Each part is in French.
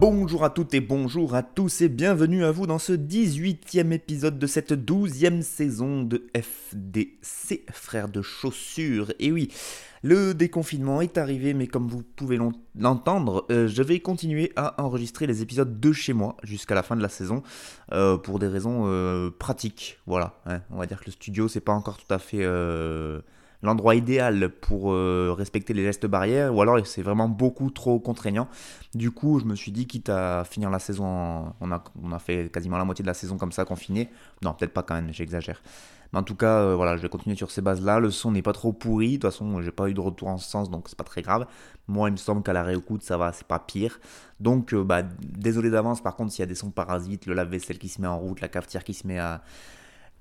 Bonjour à toutes et bonjour à tous et bienvenue à vous dans ce 18e épisode de cette 12e saison de FDC, frères de chaussures. Et oui, le déconfinement est arrivé, mais comme vous pouvez l'en- l'entendre, euh, je vais continuer à enregistrer les épisodes de chez moi jusqu'à la fin de la saison euh, pour des raisons euh, pratiques. Voilà, hein. on va dire que le studio c'est pas encore tout à fait l'endroit idéal pour euh, respecter les gestes barrières, ou alors c'est vraiment beaucoup trop contraignant. Du coup, je me suis dit, quitte à finir la saison, on a, on a fait quasiment la moitié de la saison comme ça, confiné. Non, peut-être pas quand même, j'exagère. Mais en tout cas, euh, voilà, je vais continuer sur ces bases-là. Le son n'est pas trop pourri. De toute façon, j'ai pas eu de retour en ce sens, donc c'est pas très grave. Moi, il me semble qu'à la réécoute, ça va, c'est pas pire. Donc, euh, bah, désolé d'avance. Par contre, s'il y a des sons parasites, le lave-vaisselle qui se met en route, la cafetière qui se met à,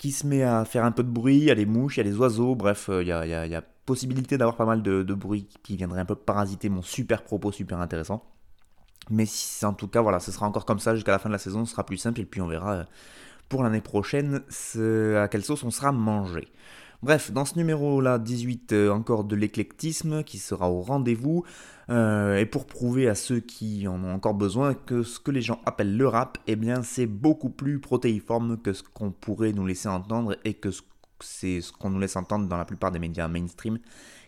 qui se met à faire un peu de bruit, il y a les mouches, il y a les oiseaux, bref, euh, il y, a, possibilité d'avoir pas mal de, bruit qui viendrait un peu parasiter mon super propos super intéressant. Mais en tout cas, voilà, ce sera encore comme ça jusqu'à la fin de la saison, ce sera plus simple, et puis on verra euh, pour l'année prochaine à quelle sauce on sera mangé. Bref, dans ce numéro-là, 18, euh, encore de l'éclectisme qui sera au rendez-vous. euh, et pour prouver à ceux qui en ont encore besoin que ce que les gens appellent le rap, eh bien c'est beaucoup plus protéiforme que ce qu'on pourrait nous laisser entendre et que ce- c'est ce qu'on nous laisse entendre dans la plupart des médias mainstream.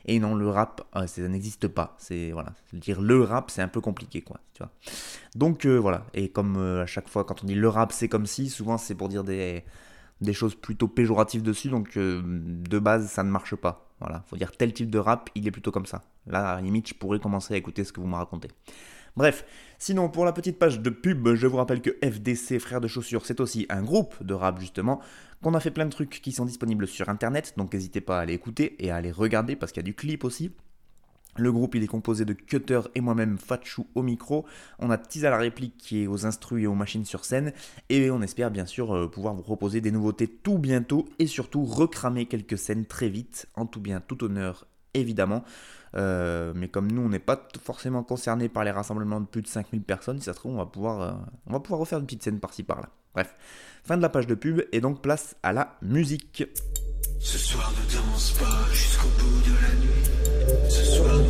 Et non, le rap, euh, ça n'existe pas. C'est voilà, dire le rap, c'est un peu compliqué, quoi. Donc voilà. Et comme à chaque fois, quand on dit le rap, c'est comme si, souvent c'est pour dire des des choses plutôt péjoratives dessus. Donc euh, de base, ça ne marche pas. Voilà, faut dire tel type de rap, il est plutôt comme ça. Là, à la limite, je pourrais commencer à écouter ce que vous me racontez. Bref, sinon pour la petite page de pub, je vous rappelle que FDC Frères de Chaussures, c'est aussi un groupe de rap justement, qu'on a fait plein de trucs qui sont disponibles sur internet, donc n'hésitez pas à aller écouter et à aller regarder parce qu'il y a du clip aussi. Le groupe il est composé de Cutter et moi-même Fatchou au micro. On a Tiz à la réplique qui est aux instrus et aux machines sur scène. Et on espère bien sûr euh, pouvoir vous proposer des nouveautés tout bientôt et surtout recramer quelques scènes très vite, en tout bien, tout honneur évidemment. Euh, mais comme nous on n'est pas forcément concernés par les rassemblements de plus de 5000 personnes, si ça se trouve on va pouvoir, euh, on va pouvoir refaire une petite scène par-ci par-là. Bref, fin de la page de pub et donc place à la musique. Ce soir ne danse pas jusqu'au bout de la nuit. Ce soir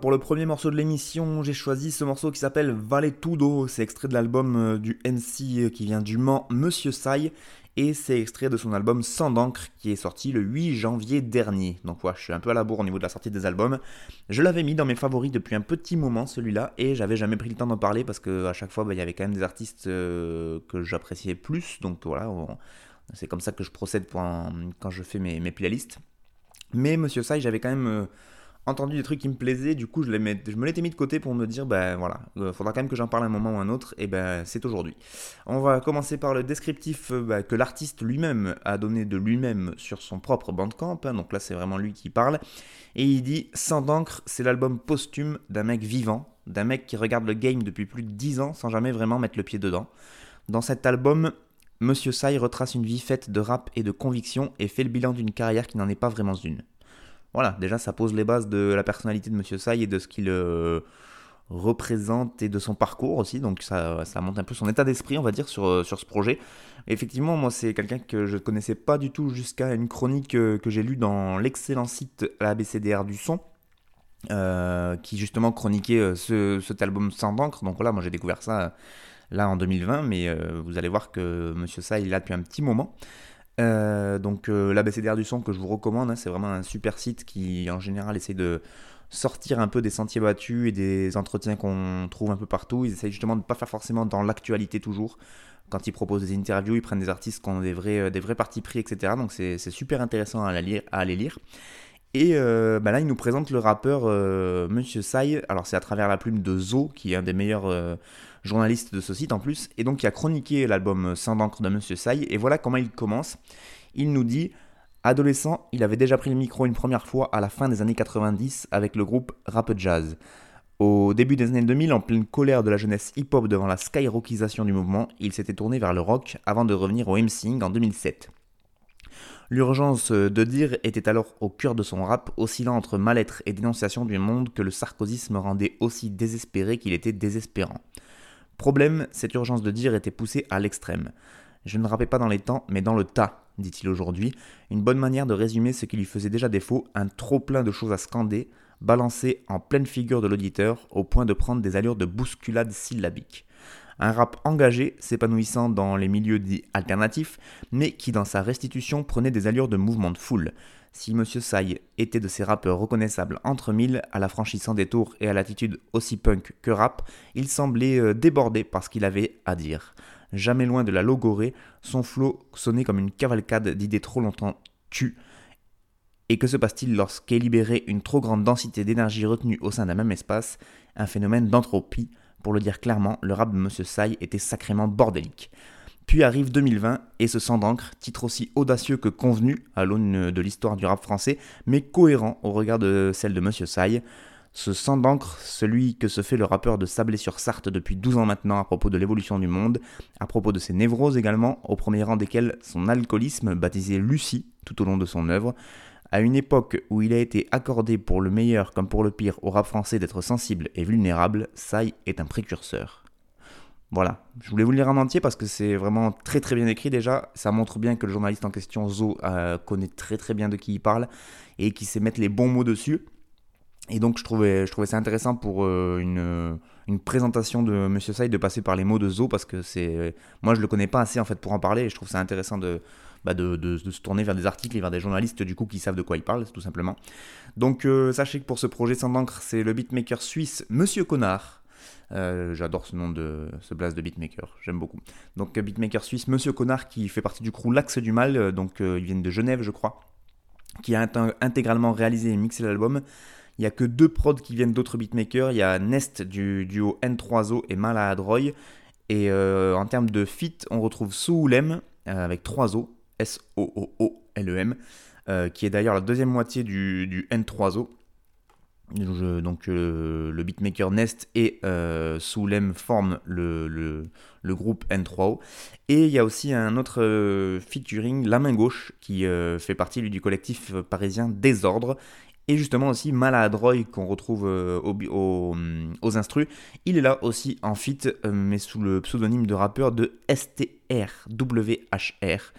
Pour le premier morceau de l'émission, j'ai choisi ce morceau qui s'appelle Valetudo. C'est extrait de l'album euh, du MC euh, qui vient du Mans, Monsieur Sai. Et c'est extrait de son album Sans d'encre qui est sorti le 8 janvier dernier. Donc voilà, je suis un peu à la bourre au niveau de la sortie des albums. Je l'avais mis dans mes favoris depuis un petit moment celui-là et j'avais jamais pris le temps d'en parler parce que à chaque fois bah, il y avait quand même des artistes euh, que j'appréciais plus. Donc voilà, c'est comme ça que je procède quand je fais mes, playlists. Mais Monsieur Sai, j'avais quand même entendu des trucs qui me plaisaient, du coup je, les mets- je me l'étais mis de côté pour me dire, ben voilà, euh, faudra quand même que j'en parle un moment ou un autre, et ben c'est aujourd'hui. On va commencer par le descriptif euh, bah, que l'artiste lui-même a donné de lui-même sur son propre Bandcamp, hein, donc là c'est vraiment lui qui parle, et il dit Sans d'encre, c'est l'album posthume d'un mec vivant, d'un mec qui regarde le game depuis plus de 10 ans sans jamais vraiment mettre le pied dedans. Dans cet album, Monsieur Sai retrace une vie faite de rap et de conviction et fait le bilan d'une carrière qui n'en est pas vraiment une. Voilà, déjà ça pose les bases de la personnalité de Monsieur Sai et de ce qu'il euh, représente et de son parcours aussi, donc ça, monte un peu son état d'esprit, on va dire, sur, euh, ce projet. Effectivement, moi c'est quelqu'un que je ne connaissais pas du tout jusqu'à une chronique euh, que j'ai lue dans l'excellent site ABCDR du son, qui justement chroniquait ce, cet album sans d'encre. Donc voilà, moi j'ai découvert ça là en 2020, mais vous allez voir que Monsieur Sai il est là depuis un petit moment. Euh, donc euh, l'ABCDR du son que je vous recommande, hein, c'est vraiment un super site qui en général essaie de sortir un peu des sentiers battus et des entretiens qu'on trouve un peu partout. Ils essayent justement de ne pas faire forcément dans l'actualité toujours. Quand ils proposent des interviews, ils prennent des artistes qui ont des vrais, euh, des vrais partis pris, etc. Donc c'est super intéressant à, lire, à aller lire. Et euh, bah là, il nous présente le rappeur Monsieur Sai. Alors, c'est à travers la plume de Zo, qui est un des meilleurs journalistes de ce site en plus, et donc qui a chroniqué l'album Sans d'encre de Monsieur Sai. Et voilà comment il commence. Il nous dit Adolescent, il avait déjà pris le micro une première fois à la fin des années 90 avec le groupe Rap Jazz. Au début des années 2000, en pleine colère de la jeunesse hip-hop devant la skyrockisation du mouvement, il s'était tourné vers le rock avant de revenir au MCing en 2007. L'urgence de dire était alors au cœur de son rap, oscillant entre mal-être et dénonciation du monde que le sarkozysme rendait aussi désespéré qu'il était désespérant. Problème, cette urgence de dire était poussée à l'extrême. Je ne rappais pas dans les temps, mais dans le tas, dit-il aujourd'hui, une bonne manière de résumer ce qui lui faisait déjà défaut, un trop plein de choses à scander, balancé en pleine figure de l'auditeur, au point de prendre des allures de bousculade syllabique. Un rap engagé, s'épanouissant dans les milieux dits alternatifs, mais qui dans sa restitution prenait des allures de mouvement de foule. Si Monsieur Sai était de ces rappeurs reconnaissables entre mille, à la franchissant des tours et à l'attitude aussi punk que rap, il semblait euh, débordé par ce qu'il avait à dire. Jamais loin de la logorée, son flot sonnait comme une cavalcade d'idées trop longtemps tues. Et que se passe-t-il lorsqu'est libérée une trop grande densité d'énergie retenue au sein d'un même espace? Un phénomène d'entropie. Pour le dire clairement, le rap de Monsieur Sai était sacrément bordélique. Puis arrive 2020 et ce sang d'encre, titre aussi audacieux que convenu à l'aune de l'histoire du rap français, mais cohérent au regard de celle de Monsieur Sai. Ce sang d'encre, celui que se fait le rappeur de Sablé-sur-Sarthe depuis 12 ans maintenant à propos de l'évolution du monde, à propos de ses névroses également, au premier rang desquelles son alcoolisme, baptisé Lucie tout au long de son œuvre, à une époque où il a été accordé pour le meilleur comme pour le pire au rap français d'être sensible et vulnérable, Sai est un précurseur. Voilà, je voulais vous le lire en entier parce que c'est vraiment très très bien écrit déjà. Ça montre bien que le journaliste en question, Zo, euh, connaît très très bien de qui il parle et qui sait mettre les bons mots dessus. Et donc je trouvais, ça intéressant pour euh, une, présentation de Monsieur Sai de passer par les mots de Zo parce que c'est, moi je le connais pas assez en fait pour en parler et je trouve ça intéressant de, bah, de, se tourner vers des articles et vers des journalistes du coup qui savent de quoi ils parlent tout simplement. Donc euh, sachez que pour ce projet sans d'encre c'est le beatmaker suisse Monsieur Connard Euh, J'adore ce nom de ce blast de beatmaker, j'aime beaucoup. Donc beatmaker suisse, Monsieur Connard qui fait partie du crew L'Axe du Mal, euh, donc euh, ils viennent de Genève je crois, qui a int- intégralement réalisé et mixé l'album. Il n'y a que deux prods qui viennent d'autres beatmakers, il y a Nest du duo N3O et Maladroy. Et euh, en termes de feat, on retrouve Soulem euh, avec 3 O, S-O-O-O-L-E-M, euh, qui est d'ailleurs la deuxième moitié du, du N3O. Donc euh, le beatmaker Nest et euh, Soulem forment le, le- groupe N3O. Et il y a aussi un autre euh, featuring, La Main Gauche, qui fait partie du collectif parisien Désordre. Et justement aussi Maladroy qu'on retrouve au- aux instrus. Il est là aussi en euh, mais sous le pseudonyme de rappeur de STRWHR.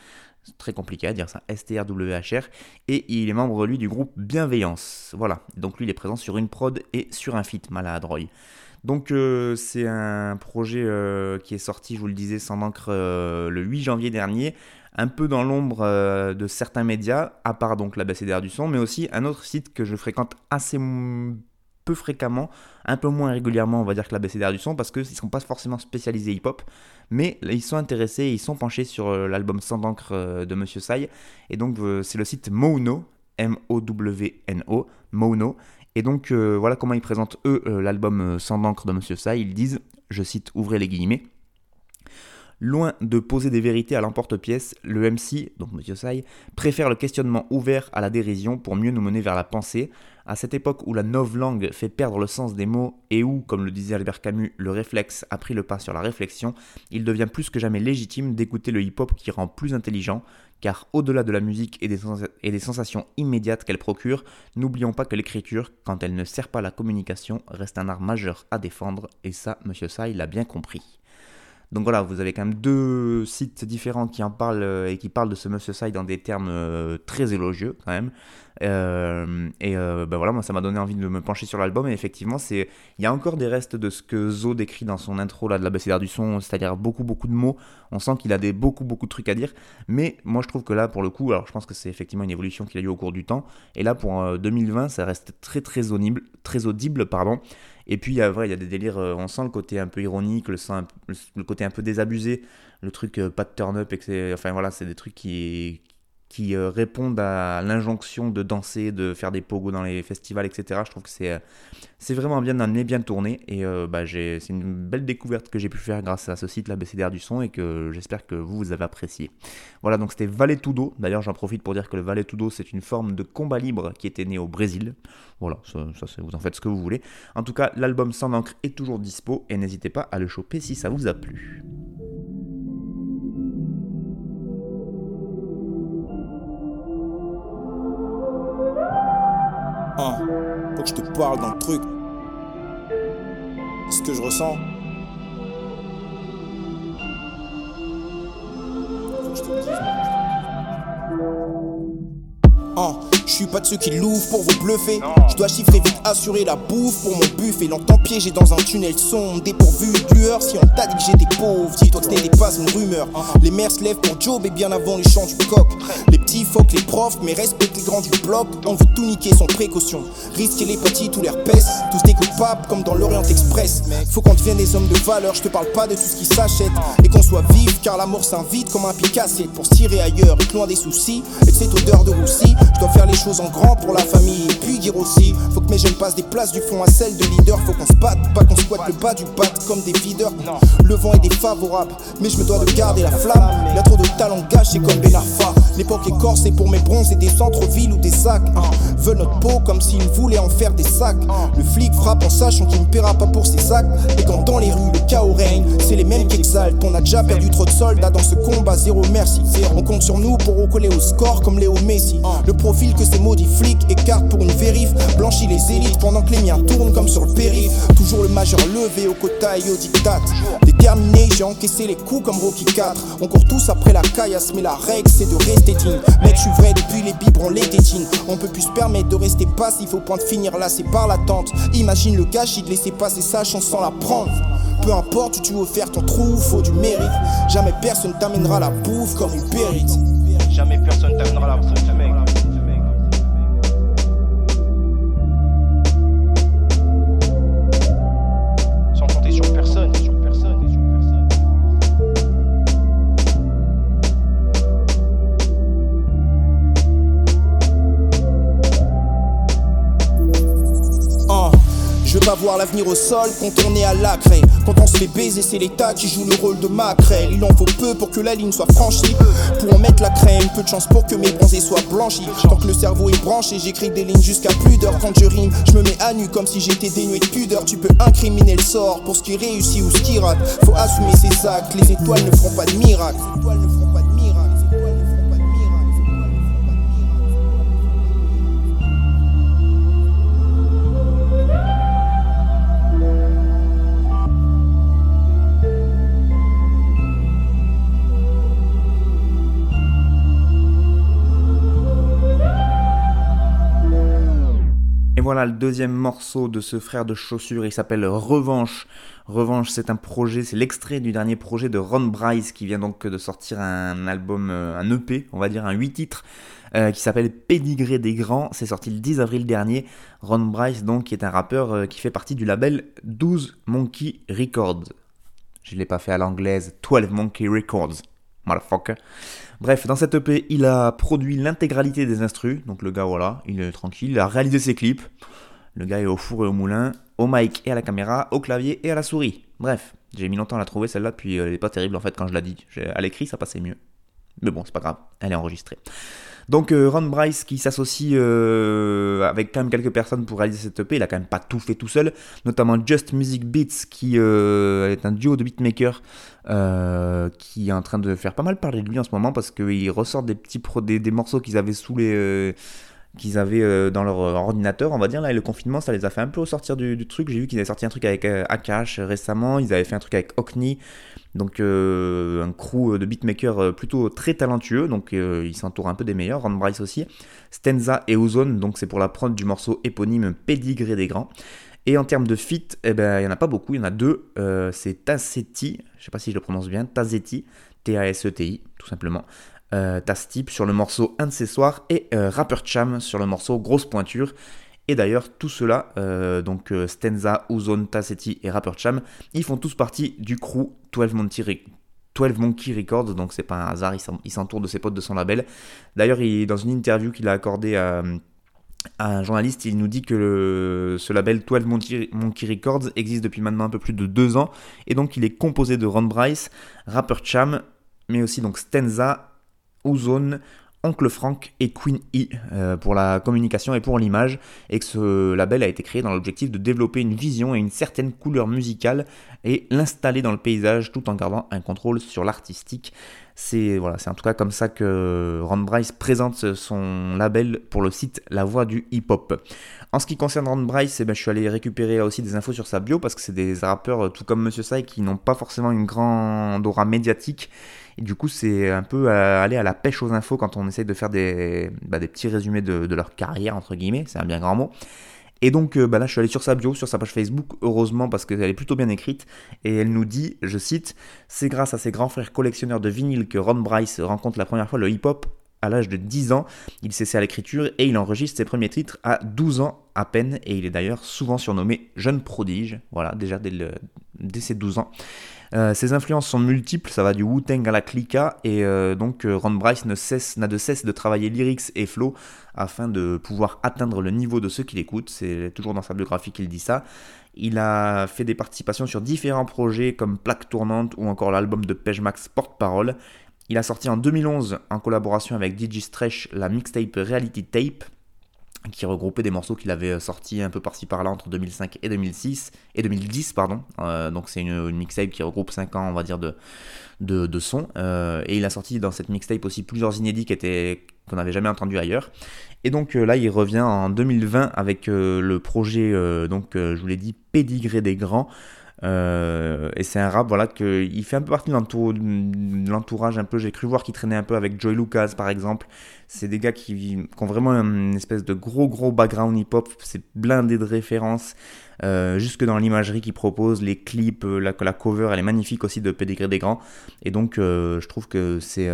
Très compliqué à dire ça, STRWHR. Et il est membre, lui, du groupe Bienveillance. Voilà, donc lui, il est présent sur une prod et sur un feat, Maladroy. Donc euh, c'est un projet euh, qui est sorti, je vous le disais, sans encre euh, le 8 janvier dernier, un peu dans l'ombre de certains médias, à part donc l'abécédaire du son, mais aussi un autre site que je fréquente assez peu fréquemment, un peu moins régulièrement, on va dire que l'abécédaire du son, parce qu'ils ne sont pas forcément spécialisés hip-hop, mais ils sont intéressés, ils sont penchés sur euh, l'album Sans d'encre euh, de Monsieur Sai, et donc euh, c'est le site Mouno, M-O-W-N-O, Mouno, et donc voilà comment ils présentent eux l'album Sans d'encre de Monsieur Sai, ils disent, je cite, ouvrez les guillemets, Loin de poser des vérités à l'emporte-pièce, le MC, donc Monsieur Sai, préfère le questionnement ouvert à la dérision pour mieux nous mener vers la pensée. À cette époque où la langue fait perdre le sens des mots et où, comme le disait Albert Camus, le réflexe a pris le pas sur la réflexion, il devient plus que jamais légitime d'écouter le hip-hop qui rend plus intelligent, car au-delà de la musique et des, et des sensations immédiates qu'elle procure, n'oublions pas que l'écriture, quand elle ne sert pas la communication, reste un art majeur à défendre, et ça, Monsieur Sai l'a bien compris. Donc voilà, vous avez quand même deux sites différents qui en parlent euh, et qui parlent de ce Monsieur Sai dans des termes euh, très élogieux quand même. Euh, et ben voilà, moi ça m'a donné envie de me pencher sur l'album et effectivement c'est, il y a encore des restes de ce que Zo décrit dans son intro là de l'abécédaire du son, c'est-à-dire beaucoup beaucoup de mots. On sent qu'il a des beaucoup beaucoup de trucs à dire, mais moi je trouve que là pour le coup, alors je pense que c'est effectivement une évolution qu'il a eu au cours du temps. Et là pour euh, 2020, ça reste très très audible, très audible pardon. Et puis, il y a, des délires, euh, on sent le côté un peu ironique, le, sens- le côté un peu désabusé, le truc euh, pas de turn-up, enfin voilà, c'est des trucs qui, qui euh, répondent à l'injonction de danser, de faire des pogos dans les festivals, etc. Je trouve que c'est, euh, vraiment bien amené, bien tourné, et euh, bah, c'est une belle découverte que j'ai pu faire grâce à ce site, la BCDR du son, et que j'espère que vous, vous avez apprécié. Voilà, donc c'était Valetudo. D'ailleurs, j'en profite pour dire que le Valetudo, c'est une forme de combat libre qui était né au Brésil. Voilà, ça, vous en faites ce que vous voulez. En tout cas, l'album Sans encre est toujours dispo et n'hésitez pas à le choper si ça vous a plu. Hein, faut que je te parle d'un truc. Ce que je ressens. Faut que je te dise. Hein, je suis pas de ceux qui l'ouvrent pour vous bluffer. Je dois chiffrer vite, assurer la bouffe pour mon buffet. Longtemps piégé dans un tunnel sombre, dépourvu de lueur. Si on t'a dit que j'étais pauvre, dis-toi que ce n'était pas une rumeur. Les mères se lèvent pour Job et bien avant les chants du coq. Les petits fuck les profs, mais respectent les grands du bloc. On veut tout niquer sans précaution. Risquer les petits, tous les pèse. Tous des coupables comme dans l'Orient Express. Faut qu'on devienne des hommes de valeur, je te parle pas de tout ce qui s'achète. Et qu'on soit vif, car l'amour s'invite comme un picassiette pour se tirer ailleurs, loin des soucis. Et de cette odeur de roussi, je dois faire les choses en grand pour la famille. Et puis dire aussi, faut que mes jeunes passent des places du fond à celles de leader. Faut qu'on se batte, pas qu'on squatte le bas du bat comme des feeders. Le vent est défavorable, mais je me dois de garder la flamme. Il y a trop de talent gâché comme Ben L'époque est corse et pour mes bronzes et des centres-villes ou des sacs. hein. Veulent notre peau comme s'ils voulaient en faire des sacs. Le flic frappe en sachant qu'il ne paiera pas pour ses actes. Et quand dans les rues le chaos règne, c'est les mêmes qui exaltent. On a déjà perdu trop de soldats dans ce combat, zéro merci. On compte sur nous pour recoller au score comme Léo Messi. Le profil que ces maudits flics écartent pour une vérif blanchit les élites pendant que les miens tournent comme sur le périph. Toujours le majeur levé au quota et au diktat. Déterminé, j'ai encaissé les coups comme Rocky 4. On court tous après la caillasse, mais la règle c'est de rester Mec, je suis vrai depuis les biberons, les tétines. On peut plus se permettre de rester passif au point de finir là, c'est par l'attente. Imagine le gâchis de laisser passer sa chance sans la prendre. Peu importe où tu veux faire ton trou, faut du mérite. Jamais personne t'amènera la bouffe comme une périte. Jamais personne t'amènera la bouffe, voir l'avenir au sol, contourné à l'acre. Quand on se fait baiser, c'est l'État qui joue le rôle de maquerelle. Il en faut peu pour que la ligne soit franchie. Pour en mettre la crème, peu de chance pour que mes bronzés soient blanchis. Tant que le cerveau est branché, j'écris des lignes jusqu'à plus d'heures. Quand je rime, je me mets à nu comme si j'étais dénué de pudeur. Tu peux incriminer le sort pour ce qui réussit ou ce qui rate. Faut assumer ses actes, les étoiles ne feront pas de miracle. Les étoiles ne feront pas de miracle. Voilà le deuxième morceau de ce frère de chaussures, il s'appelle Revanche. Revanche, c'est un projet, c'est l'extrait du dernier projet de Ron Bryce qui vient donc de sortir un album, euh, un EP, on va dire un 8 titres, euh, qui s'appelle Pédigré des Grands. C'est sorti le 10 avril dernier. Ron Bryce, donc, qui est un rappeur euh, qui fait partie du label 12 Monkey Records. Je ne l'ai pas fait à l'anglaise, 12 Monkey Records. Motherfucker. Bref, dans cette EP, il a produit l'intégralité des instrus. Donc le gars, voilà, il est tranquille. Il a réalisé ses clips. Le gars est au four et au moulin, au mic et à la caméra, au clavier et à la souris. Bref, j'ai mis longtemps à la trouver celle-là, puis euh, elle est pas terrible en fait quand je dit. J'ai- À l'écrit, ça passait mieux. Mais bon, c'est pas grave, elle est enregistrée. Donc euh, Ron Bryce qui s'associe euh, avec quand même quelques personnes pour réaliser cette EP, il a quand même pas tout fait tout seul, notamment Just Music Beats qui euh, est un duo de beatmakers qui est en train de faire pas mal parler de lui en ce moment parce qu'il ressort des petits des, des morceaux qu'ils avaient sous les qu'ils avaient dans leur ordinateur, on va dire là, et le confinement ça les a fait un peu ressortir du, du truc. J'ai vu qu'ils avaient sorti un truc avec Akash récemment, ils avaient fait un truc avec Okni, donc euh, un crew de beatmakers euh, plutôt très talentueux, donc euh, ils s'entourent un peu des meilleurs, Ron Bryce aussi, Stenza et Ozone, donc c'est pour la prod du morceau éponyme Pédigré des Grands. Et en termes de feat, eh ben, il n'y en a pas beaucoup, il y en a deux. C'est Tassetti, je sais pas si je le prononce bien, Tazetti, T-A-S-E-T-I, tout simplement. Euh, Tastip sur le morceau Un de ces soirs et Rapper Cham sur le morceau Grosse Pointure. Et d'ailleurs, tout cela, euh, donc euh, Stenza, Ozone, Tassetti et Rapper Cham, ils font tous partie du crew 12 Monkey, Re- 12 Monkey Records, donc c'est pas un hasard, il s'en- il s'entoure de ses potes de son label. D'ailleurs, il- dans une interview qu'il a accordée à, un journaliste, il nous dit que ce label 12 Monkey, Monkey Records existe depuis maintenant un peu plus de deux ans, et donc il est composé de Ron Bryce, Rapper Cham, mais aussi donc Stenza, Ozone, Oncle Frank et Queen E euh, pour la communication et pour l'image, et que ce label a été créé dans l'objectif de développer une vision et une certaine couleur musicale et l'installer dans le paysage tout en gardant un contrôle sur l'artistique. C'est voilà, en tout cas comme ça que Ron Bryce présente son label pour le site La Voix du Hip Hop. En ce qui concerne Ron Bryce, eh ben, je suis allé récupérer aussi des infos sur sa bio parce que c'est des rappeurs euh, tout comme Monsieur Sai qui n'ont pas forcément une grande aura médiatique. Et du coup, c'est un peu euh, aller à la pêche aux infos quand on essaye de faire des, bah, petits résumés de, leur carrière, entre guillemets, c'est un bien grand mot. Et donc euh, bah là, je suis allé sur sa bio, sur sa page Facebook, heureusement parce qu'elle est plutôt bien écrite, et elle nous dit, je cite, C'est grâce à ses grands frères collectionneurs de vinyle que Ron Bryce rencontre la première fois le hip-hop à l'âge de 10 ans. Il s'essaie à l'écriture et il enregistre ses premiers titres à 12 ans à peine, et il est d'ailleurs souvent surnommé jeune prodige, voilà, déjà dès ses 12 ans. Euh, ses influences sont multiples, ça va du Wu-Tang à la Clica, et euh, donc euh, Ron Bryce ne cesse- n'a de cesse de travailler lyrics et flow afin de pouvoir atteindre le niveau de ceux qui l'écoutent. C'est toujours dans sa biographie qu'il dit ça. Il a fait des participations sur différents projets comme Plaque Tournante ou encore l'album de Page Porte-Parole. Il a sorti en 2011 en collaboration avec DJ Stretch la mixtape Reality Tape qui regroupait des morceaux qu'il avait sortis un peu par-ci par-là entre 2005 et 2006 et 2010 pardon. Euh, donc c'est une, mixtape qui regroupe 5 ans on va dire de de, de sons Euh, et il a sorti dans cette mixtape aussi plusieurs inédits qui étaient qu'on n'avait jamais entendu ailleurs. Et donc euh, là il revient en 2020 avec euh, le projet euh, donc euh, je vous l'ai dit Pédigré des grands. Euh, et c'est un rap voilà que il fait un peu partie de l'entourage un peu j'ai cru voir qu'il traînait un peu avec Joy Lucas par exemple c'est des gars qui, ont vraiment une espèce de gros gros background hip hop c'est blindé de références. Euh, jusque dans l'imagerie qu'ils proposent les clips euh, la, cover elle est magnifique aussi de Pédigré des grands. Et donc euh, je trouve que c'est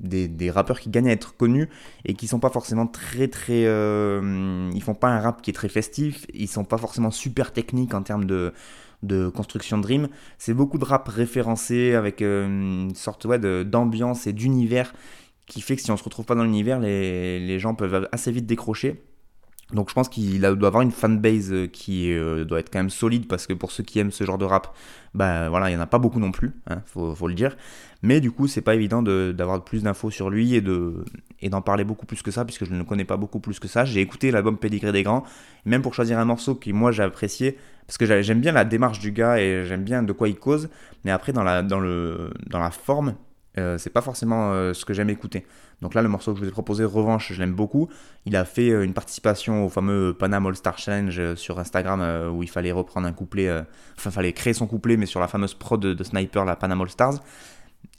des, rappeurs qui gagnent à être connus et qui sont pas forcément très très ils font pas un rap qui est très festif. Ils sont pas forcément super techniques en termes de de construction de rime. C'est beaucoup de rap référencé avec une sorte ouais, d'ambiance et d'univers qui fait que si on se retrouve pas dans l'univers, les, gens peuvent assez vite décrocher. Donc je pense qu'il doit avoir une fanbase euh, qui euh, doit être quand même solide parce que pour ceux qui aiment ce genre de rap, bah voilà, il n'y en a pas beaucoup non plus, hein, faut, le dire. Mais du coup, c'est pas évident de- d'avoir plus d'infos sur lui et de et d'en parler beaucoup plus que ça puisque je ne connais pas beaucoup plus que ça. J'ai écouté l'album Pédigré des Grands, même pour choisir un morceau qui moi j'ai apprécié parce que j'a- j'aime bien la démarche du gars et j'aime bien de quoi il cause, mais après dans la dans la forme, euh, c'est pas forcément euh, ce que j'aime écouter. Donc là, le morceau que je vous ai proposé, Revanche, je l'aime beaucoup. Il a fait euh, une participation au fameux Panam All Star Challenge sur Instagram où il fallait reprendre un couplet, enfin, fallait créer son couplet, mais sur la fameuse prod de, Sniper, la Panam All Stars.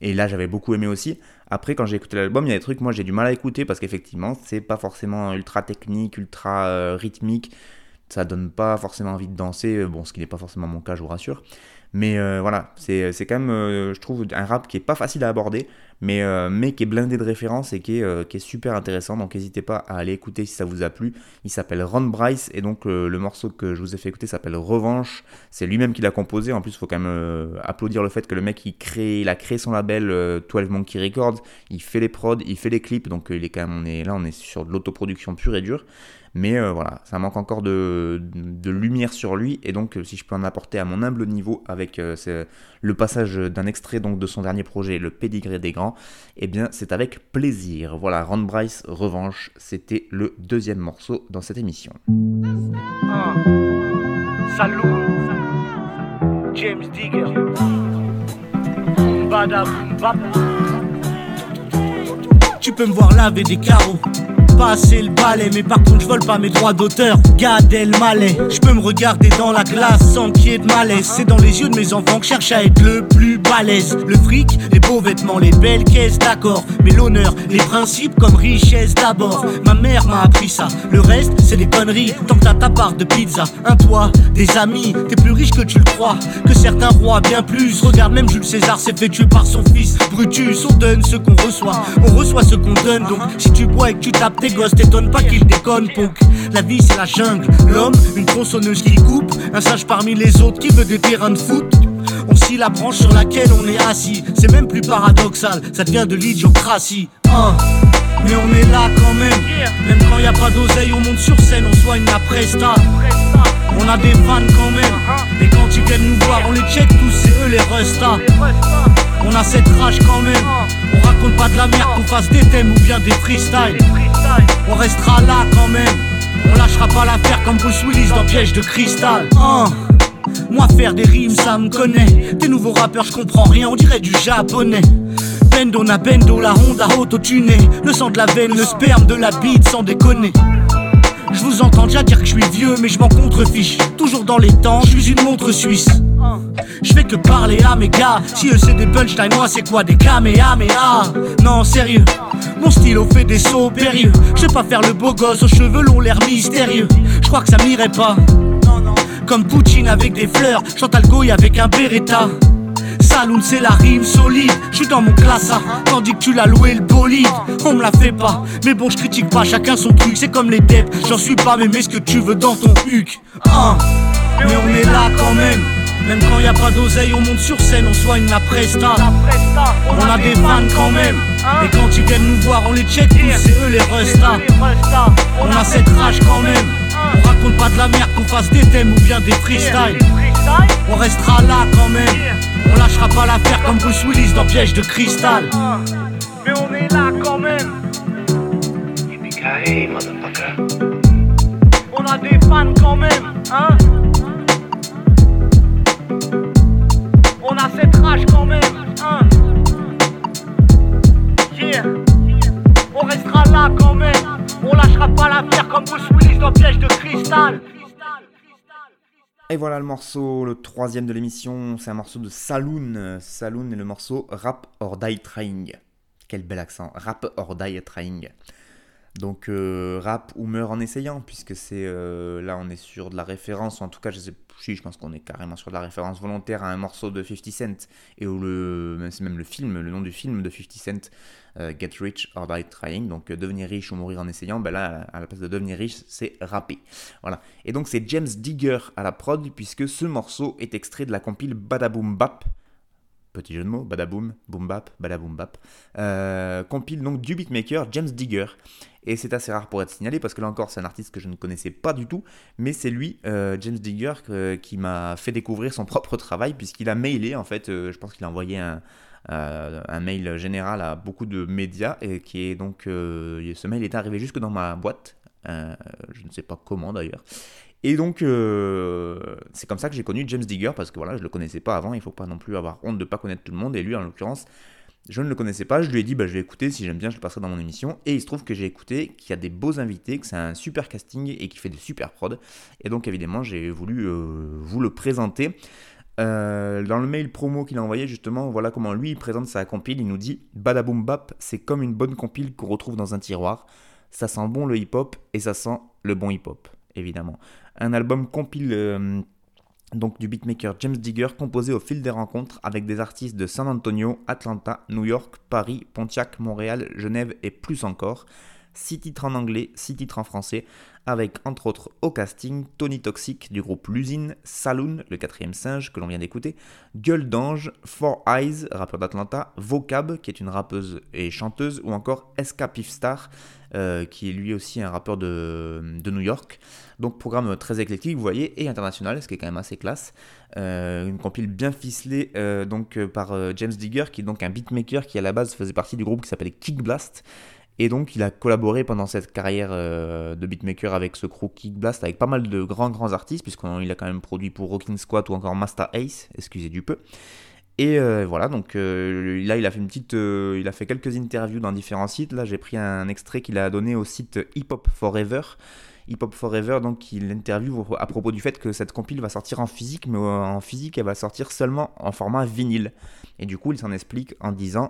Et là, j'avais beaucoup aimé aussi. Après, quand j'ai écouté l'album, il y a des trucs, moi, j'ai du mal à écouter parce qu'effectivement, c'est pas forcément ultra technique, ultra rythmique. Ça donne pas forcément envie de danser. Bon, ce qui n'est pas forcément mon cas, je vous rassure. Mais euh, voilà, c'est c'est quand même, euh, je trouve, un rap qui est pas facile à aborder, mais, euh, mais qui est blindé de références et qui est, euh, qui est super intéressant. Donc n'hésitez pas à aller écouter si ça vous a plu. Il s'appelle Ron Bryce et donc euh, le morceau que je vous ai fait écouter s'appelle Revanche. C'est lui-même qui l'a composé. En plus, il faut quand même euh, applaudir le fait que le mec il a créé son label euh, 12 Monkey Records. Il fait les prods, il fait les clips. Donc euh, il est quand même, on est là, on est sur de l'autoproduction pure et dure. Mais euh, voilà, ça manque encore de, lumière sur lui. Et donc, euh, si je peux en apporter à mon humble niveau avec euh, le passage d'un extrait donc, de son dernier projet, Le Pédigré des Grands, eh bien, c'est avec plaisir. Voilà, Ron Bryce, Revanche, c'était le deuxième morceau dans cette émission. Salut, James Digger. Tu peux me voir laver des carreaux. Passer le balai, mais par contre je vole pas mes droits d'auteur. Gad Elmaleh, je peux me regarder dans la glace sans qu'il y ait de malaise. C'est dans les yeux de mes enfants que je cherche à être le plus balèze. Le fric, les beaux vêtements, les belles caisses, d'accord. Mais l'honneur, les principes comme richesse d'abord. Ma mère m'a appris ça. Le reste, c'est des conneries. Tant que t'as ta part de pizza, un toit, des amis, t'es plus riche que tu le crois. Que certains rois, bien plus. Regarde, même Jules César s'est fait tuer par son fils. Brutus, on donne ce qu'on reçoit. On reçoit ce qu'on donne. Donc, si tu bois et que tu tapes tes gosses, t'étonnes pas qu'ils déconnent, punk. La vie, c'est la jungle. L'homme, une tronçonneuse qui coupe. Un sage parmi les autres qui veut des terrains de foot. On scie la branche sur laquelle on est assis. C'est même plus paradoxal, ça devient de l'idiocratie. Hein. Mais on est là quand même. Même quand y a pas d'oseille, on monte sur scène, on soigne la presta. On a des fans quand même. On les check tous, c'est eux les restas. On a cette rage quand même. On raconte pas de la merde, qu'on fasse des thèmes ou bien des freestyles. On restera là quand même. On lâchera pas l'affaire comme Bruce Willis dans Piège de cristal. Hein. Moi faire des rimes ça me connaît Des nouveaux rappeurs je comprends rien on dirait du japonais Bendo na bendo la Honda auto-tunée Le sang de la veine, le sperme de la bite sans déconner je vous entends déjà dire que je suis vieux, mais je m'en contrefiche. Toujours dans les temps, je suis une montre suisse. Je fais que parler à mes gars. Si eux c'est des punchlines, moi c'est quoi des kamehameha Non, sérieux. Mon stylo fait des sauts périlleux. Je pas faire le beau gosse aux cheveux longs, l'air mystérieux. Je crois que ça m'irait pas. Comme Poutine avec des fleurs, Chantal Goy avec un Beretta. Saloon c'est la rime solide, je suis dans mon classe A Tandis que tu l'as loué le bolide, on me la fait pas Mais bon je critique pas, chacun son truc, c'est comme les dettes J'en suis pas mais mets ce que tu veux dans ton huc. Hein. Mais on est là quand même. Même quand y a pas d'oseille, on monte sur scène, on soigne la presta. On a des fans quand même. Et quand ils viennent nous voir, on les check tous, c'est eux les restas. On a cette rage quand même. On raconte pas de la merde, qu'on fasse des thèmes ou bien des freestyles Pas l'affaire comme Bruce Willis dans Piège de cristal. Mais on est là quand même. On a des fans quand même, hein. On a cette rage quand même, hein. On restera là quand même. On lâchera pas l'affaire comme Bruce Willis dans Piège de cristal. Et voilà le morceau, le troisième de l'émission, c'est un morceau de Saloon. Saloon et le morceau Rap or Die Trying. Quel bel accent, Rap or Die Trying. Donc euh, rap ou meurt en essayant, puisque c'est euh, là on est sur de la référence, en tout cas je sais si je pense qu'on est carrément sur de la référence volontaire à un morceau de 50 Cent, et où le c'est même le film, le nom du film de 50 Cent, euh, Get Rich or Die Trying, donc devenir riche ou mourir en essayant, ben là à la place de devenir riche c'est rapper. Voilà. Et donc c'est James Digger à la prod, puisque ce morceau est extrait de la compile Badaboom Bap, petit jeu de mots, badaboom, boom bap, badaboom bap, euh, compile donc du beatmaker James Digger. Et c'est assez rare pour être signalé parce que là encore c'est un artiste que je ne connaissais pas du tout, mais c'est lui, euh, James Digger, qui m'a fait découvrir son propre travail puisqu'il a mailé en fait, euh, je pense qu'il a envoyé un, mail général à beaucoup de médias et qui est donc ce mail est arrivé jusque dans ma boîte, je ne sais pas comment d'ailleurs. Et donc, euh, c'est comme ça que j'ai connu James Digger, parce que voilà, je le connaissais pas avant, il faut pas non plus avoir honte de pas connaître tout le monde, et lui en l'occurrence, je ne le connaissais pas, je lui ai dit, bah, je vais écouter, si j'aime bien, je le passerai dans mon émission, et il se trouve que j'ai écouté, qu'il y a des beaux invités, que c'est un super casting, et qu'il fait de super prod, et donc évidemment, j'ai voulu euh, vous le présenter. Euh, dans le mail promo qu'il a envoyé, justement, voilà comment lui il présente sa compile. Il nous dit Badaboom Bap, c'est comme une bonne compile qu'on retrouve dans un tiroir. Ça sent bon le hip-hop et ça sent le bon hip-hop, évidemment. Un album compile euh, donc du beatmaker James Digger composé au fil des rencontres avec des artistes de San Antonio, Atlanta, New York, Paris, Pontiac, Montréal, Genève et plus encore. 6 titres en anglais, 6 titres en français, avec entre autres au casting Tony Toxic du groupe L'Usine, Saloon, le quatrième singe que l'on vient d'écouter, Gueule d'Ange, Four Eyes, rappeur d'Atlanta, Vocab, qui est une rappeuse et chanteuse, ou encore SK Star, euh, qui est lui aussi un rappeur de, New York. Donc programme très éclectique, vous voyez, et international, ce qui est quand même assez classe. Euh, une compile bien ficelée euh, donc par James Digger, qui est donc un beatmaker qui à la base faisait partie du groupe qui s'appelait Kick Blast. Et donc il a collaboré pendant cette carrière euh, de beatmaker avec ce crew Kick Blast, avec pas mal de grands grands artistes, puisqu'il a quand même produit pour Rocking Squat ou encore Master Ace, excusez du peu. Et euh, voilà, donc euh, là il a fait une petite, il a fait quelques interviews dans différents sites. Là j'ai pris un extrait qu'il a donné au site Hip Hop Forever. Hip Hop Forever, donc il interview à propos du fait que cette compile va sortir en physique, mais en physique elle va sortir seulement en format vinyle. Et du coup il s'en explique en disant,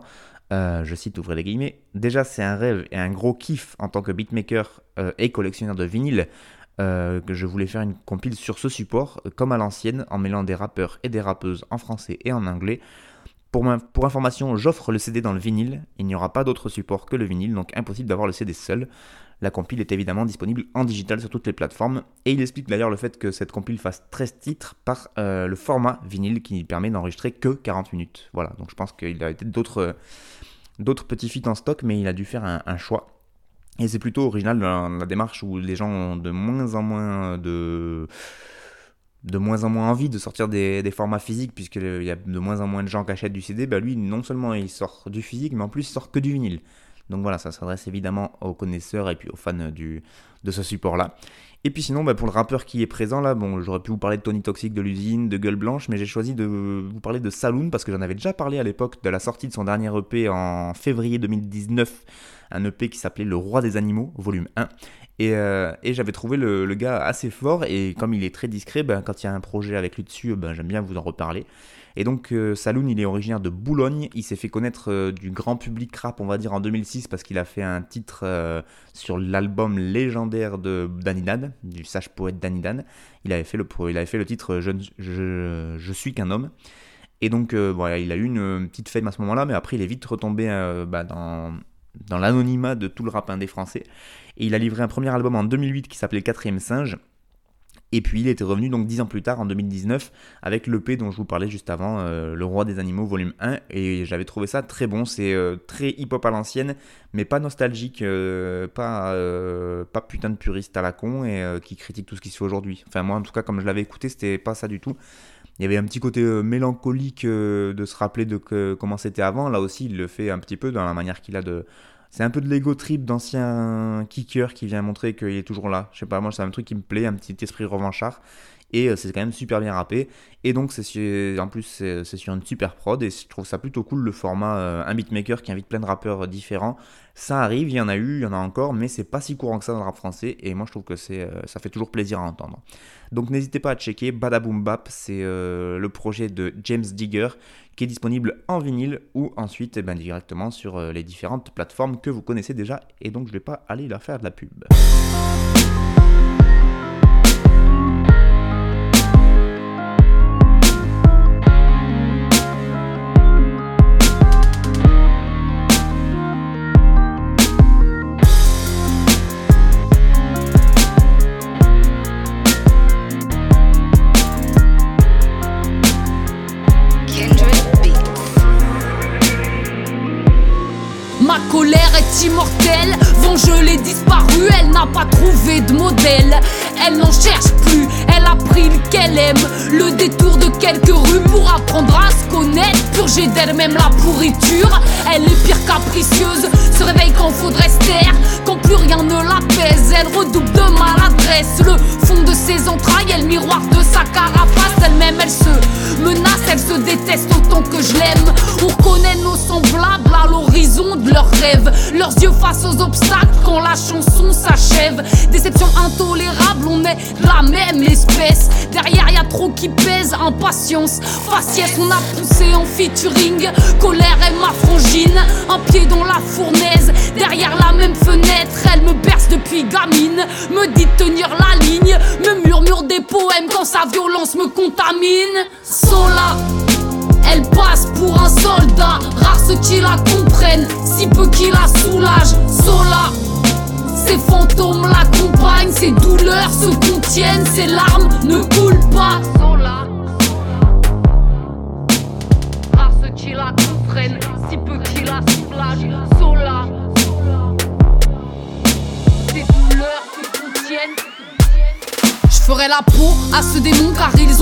euh, je cite, ouvrez les guillemets, déjà c'est un rêve et un gros kiff en tant que beatmaker euh, et collectionneur de vinyle euh, que je voulais faire une compile sur ce support, comme à l'ancienne, en mêlant des rappeurs et des rappeuses en français et en anglais. Pour, ma- pour information, j'offre le CD dans le vinyle. Il n'y aura pas d'autre support que le vinyle, donc impossible d'avoir le CD seul. La compile est évidemment disponible en digital sur toutes les plateformes. Et il explique d'ailleurs le fait que cette compile fasse 13 titres par le format vinyle qui permet d'enregistrer que 40 minutes. Voilà, donc je pense qu'il a peut-être d'autres d'autres petits feats en stock, mais il a dû faire un, choix. Et c'est plutôt original dans la démarche où les gens ont de moins en moins de de moins en moins envie de sortir des, des formats physiques puisqu'il y a de moins en moins de gens qui achètent du CD, bah lui non seulement il sort du physique mais en plus il sort que du vinyle. Donc voilà, ça s'adresse évidemment aux connaisseurs et puis aux fans du, de ce support-là. Et puis sinon, bah, pour le rappeur qui est présent là, bon, j'aurais pu vous parler de Tony Toxic, de l'usine, de Gueule Blanche, mais j'ai choisi de vous parler de Saloon parce que j'en avais déjà parlé à l'époque de la sortie de son dernier EP en février 2019, un EP qui s'appelait Le Roi des Animaux, volume 1. Et, euh, et j'avais trouvé le, le gars assez fort, et comme il est très discret, ben, quand il y a un projet avec lui dessus, ben, j'aime bien vous en reparler. Et donc euh, Saloon, il est originaire de Boulogne, il s'est fait connaître euh, du grand public rap, on va dire, en 2006, parce qu'il a fait un titre euh, sur l'album légendaire de Danny Dan, du sage poète Danny Dan. Il avait fait le, titre je, suis qu'un homme. Et donc, euh, il a eu une, petite fame à ce moment-là, mais après, il est vite retombé bah, dans, dans l'anonymat de tout le rap indé français. Et il a livré un premier album en 2008 qui s'appelait Quatrième Singe. Et puis il était revenu donc dix ans plus tard, en 2019, avec l'EP dont je vous parlais juste avant, euh, Le Roi des Animaux, volume 1. Et j'avais trouvé ça très bon. C'est euh, très hip-hop à l'ancienne, mais pas nostalgique, euh, pas, pas putain de puriste à la con et qui critique tout ce qui se fait aujourd'hui. Enfin, moi en tout cas, comme je l'avais écouté, c'était pas ça du tout. Il y avait un petit côté mélancolique de se rappeler de comment c'était avant. Là aussi, il le fait un petit peu dans la manière qu'il a de. C'est un peu de l'ego trip d'ancien kicker qui vient montrer qu'il est toujours là. Je sais pas, moi, c'est un truc qui me plaît, un petit esprit revanchard. Et euh, c'est quand même super bien rappé. Et donc, c'est en plus, c'est sur une super prod. Et je trouve ça plutôt cool le format euh, un beatmaker qui invite plein de rappeurs euh, différents. Ça arrive, il y en a eu, il y en a encore, mais c'est pas si courant que ça dans le rap français. Et moi, je trouve que ça fait toujours plaisir à entendre. Donc, n'hésitez pas à checker. Badaboom Bap, c'est le projet de James Digger qui est disponible en vinyle ou ensuite eh ben, directement sur euh, les différentes plateformes que vous connaissez déjà. Et donc, je vais pas aller leur faire de la pub. De modèle. Elle n'en cherche plus, elle a pris le qu'elle aime. Le détour de quelques rues pour apprendre à se connaître. Purger d'elle-même la pourriture. Elle est pire capricieuse, se réveille quand faudrait se taire. Quand plus rien ne l'apaise, elle redouble de maladresse. Le fond de ses entrailles, elle miroir de sa carapace. Elle-même, elle se menace, elle se déteste autant que je l'aime. On reconnaît nos semblables à l'horizon de leurs rêves. Leurs yeux face aux obstacles quand la chanson s'achève. Déception intolérable, on est de la même espèce. Derrière, y a trop qui pèse, impatience. Faciès, on a poussé en featuring. Colère et ma frangine, un pied dans la fournaise. Derrière la même fenêtre, elle me berce depuis gamine. Me dit de tenir la ligne, me murmure des poèmes quand sa violence me contamine. Sola. Elle passe pour un soldat, rare ceux qui la comprennent, si peu qui la soulagent. Sola, ces fantômes l'accompagnent, ces douleurs se contiennent, ces larmes ne coulent pas. Sola, rare ceux qui la comprennent, si peu qui la soulagent. Sola, ces douleurs se contiennent. Je ferai la peau à ce démon car ils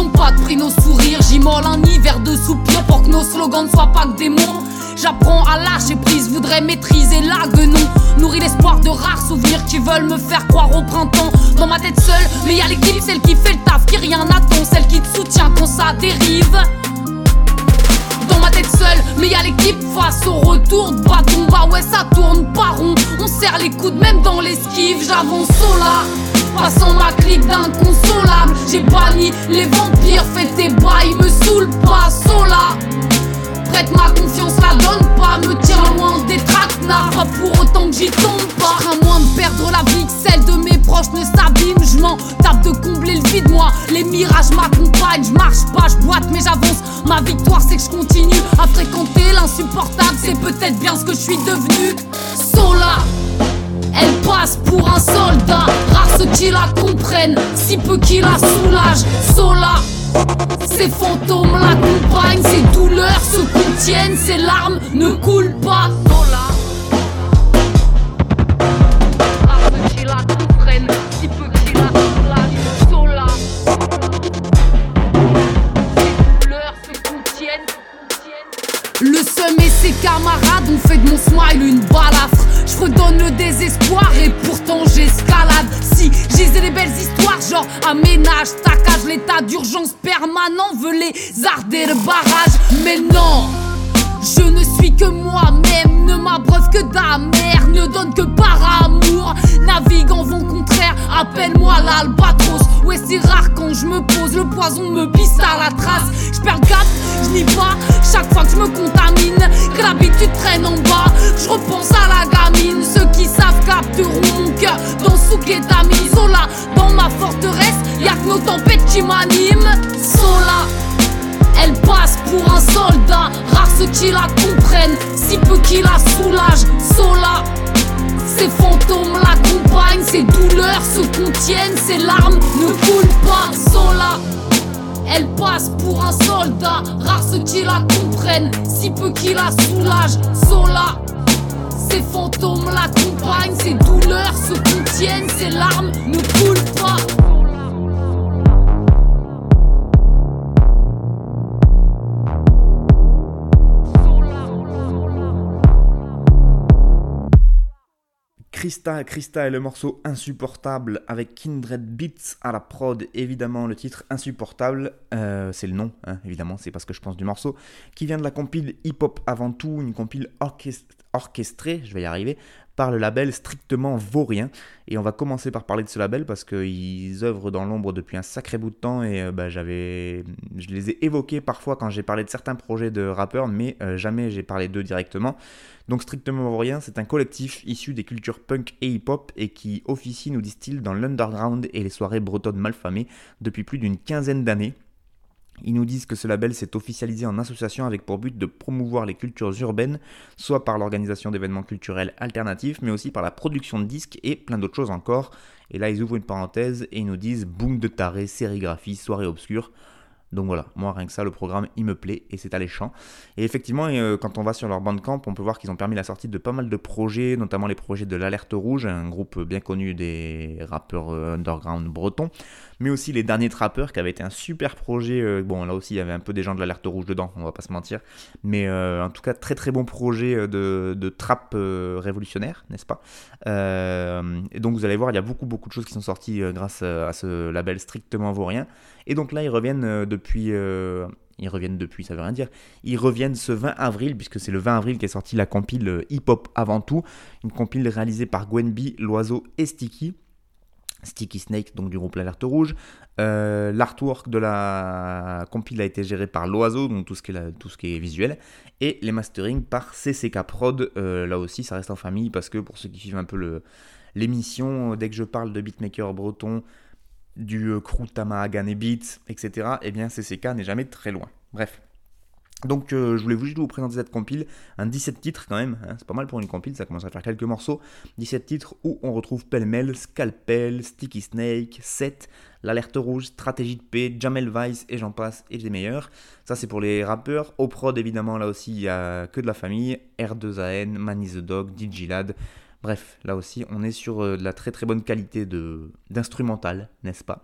prix nos sourires. J'immole un hiver de soupirs pour que nos slogans ne soient pas que des mots. J'apprends à lâcher prise, voudrais maîtriser la guenon. Nourris l'espoir de rares souvenirs qui veulent me faire croire au printemps. Dans ma tête seule, mais y a l'équipe, celle qui fait le taf, qui rien n'attend, celle qui te soutient quand ça dérive. Dans ma tête seule, mais y l'équipe face au retour de bâton. Bah ouais, ça tourne pas rond. On serre les coudes même dans l'esquive. J'avance au là. Passant ma clique d'inconsolable. J'ai banni les vampires, fais tes bails, me saoule pas. Sola. Prête ma confiance, la donne pas. Me tiens loin des traquenards. Pas pour autant que j'y tombe pas. À moins de perdre la vie que celle de mes proches ne s'abîme. Je m'en tape de combler le vide, moi. Les mirages m'accompagnent. Je marche pas, je boite, mais j'avance. Ma victoire, c'est que je continue à fréquenter l'insupportable. C'est peut-être bien ce que je suis devenu. Sola. Elle passe pour un soldat, rare ceux qui la comprennent, si peu qui la soulagent. Sola, ces fantômes l'accompagnent, ces douleurs se contiennent, ces larmes ne coulent pas. Sola. Le seum et ses camarades ont fait de mon smile une balafre. Je redonne le désespoir et pourtant j'escalade. Si j'ai des belles histoires, genre aménage, taquage, l'état d'urgence permanent veut les arder le barrage. Mais non, je ne suis que moi-même, ne m'abreuve que d'amer, ne donne que par amour. Navigue en vent contraire, appelle-moi l'albatros. Ouais, c'est rare quand je me pose, le poison me pisse à la trace. Je perds le cap, je n'y pas, chaque fois que je me contamine, que l'habitude traîne en bas. Je qui la comprennent, si peu qui la soulagent. Sola, ces fantômes l'accompagnent, ces douleurs se contiennent, ces larmes ne coulent pas. Sola, elle passe pour un soldat, rare ceux qui la comprennent, si peu qui la soulagent. Sola, ces fantômes l'accompagnent, ces douleurs se contiennent, ces larmes ne coulent pas. Christa, Christa et le morceau Insupportable avec Kindred Beats à la prod, évidemment le titre Insupportable, euh, c'est le nom, hein, évidemment, c'est parce que je pense du morceau, qui vient de la compile Hip Hop avant tout, une compile orchest- orchestrée, je vais y arriver, par le label strictement vaurien. Et on va commencer par parler de ce label parce qu'ils œuvrent dans l'ombre depuis un sacré bout de temps et euh, bah, je les ai évoqués parfois quand j'ai parlé de certains projets de rappeurs, mais euh, jamais j'ai parlé d'eux directement. Donc strictement vaurien, c'est un collectif issu des cultures punk et hip-hop et qui officie, nous disent-ils, dans l'underground et les soirées bretonnes malfamées depuis plus d'une quinzaine d'années. Ils nous disent que ce label s'est officialisé en association avec pour but de promouvoir les cultures urbaines, soit par l'organisation d'événements culturels alternatifs, mais aussi par la production de disques et plein d'autres choses encore. Et là, ils ouvrent une parenthèse et ils nous disent boom de taré, sérigraphie, soirée obscure. Donc voilà, moi rien que ça, le programme il me plaît et c'est alléchant. Et effectivement, euh, quand on va sur leur bandcamp, on peut voir qu'ils ont permis la sortie de pas mal de projets, notamment les projets de l'Alerte Rouge, un groupe bien connu des rappeurs euh, underground bretons, mais aussi les derniers trappeurs qui avait été un super projet. euh, bon, là aussi il y avait un peu des gens de l'Alerte Rouge dedans, on va pas se mentir, mais euh, en tout cas très très bon projet euh, de, de trap euh, révolutionnaire, n'est-ce pas? Et donc vous allez voir, il y a beaucoup beaucoup de choses qui sont sorties grâce à ce label strictement vaurien. Et donc là, ils reviennent depuis. ils reviennent depuis, ça veut rien dire. Ils reviennent ce 20 avril, puisque c'est le 20 avril qu'est sortie la compile Hip Hop avant tout. Une compile réalisée par Gwenby, Loiseau et Sticky. Sticky Snake, donc du groupe L'Alerte Rouge. Euh, L'artwork de la compile a été géré par Loiseau, donc tout ce qui est, visuel. Et les mastering par CCK Prod. Euh, là aussi, ça reste en famille, parce que pour ceux qui suivent un peu l'émission, dès que je parle de beatmaker breton, du euh, crew Tamahagan et Beats, etc., eh bien CCK n'est jamais très loin. Bref. Donc euh, je voulais juste vous présenter cette compile, un 17 titres quand même, hein, c'est pas mal pour une compile, ça commence à faire quelques morceaux, 17 titres où on retrouve pêle-mêle, Scalpel, Sticky Snake, 7, L'Alerte Rouge, Stratégie de paix, Jamel Vice et j'en passe et des meilleurs. Ça c'est pour les rappeurs, au prod évidemment là aussi il y a que de la famille, R2AN, Manny the Dog, Digilad, Bref, là aussi, on est sur euh, de la très très bonne qualité d'instrumental, n'est-ce pas?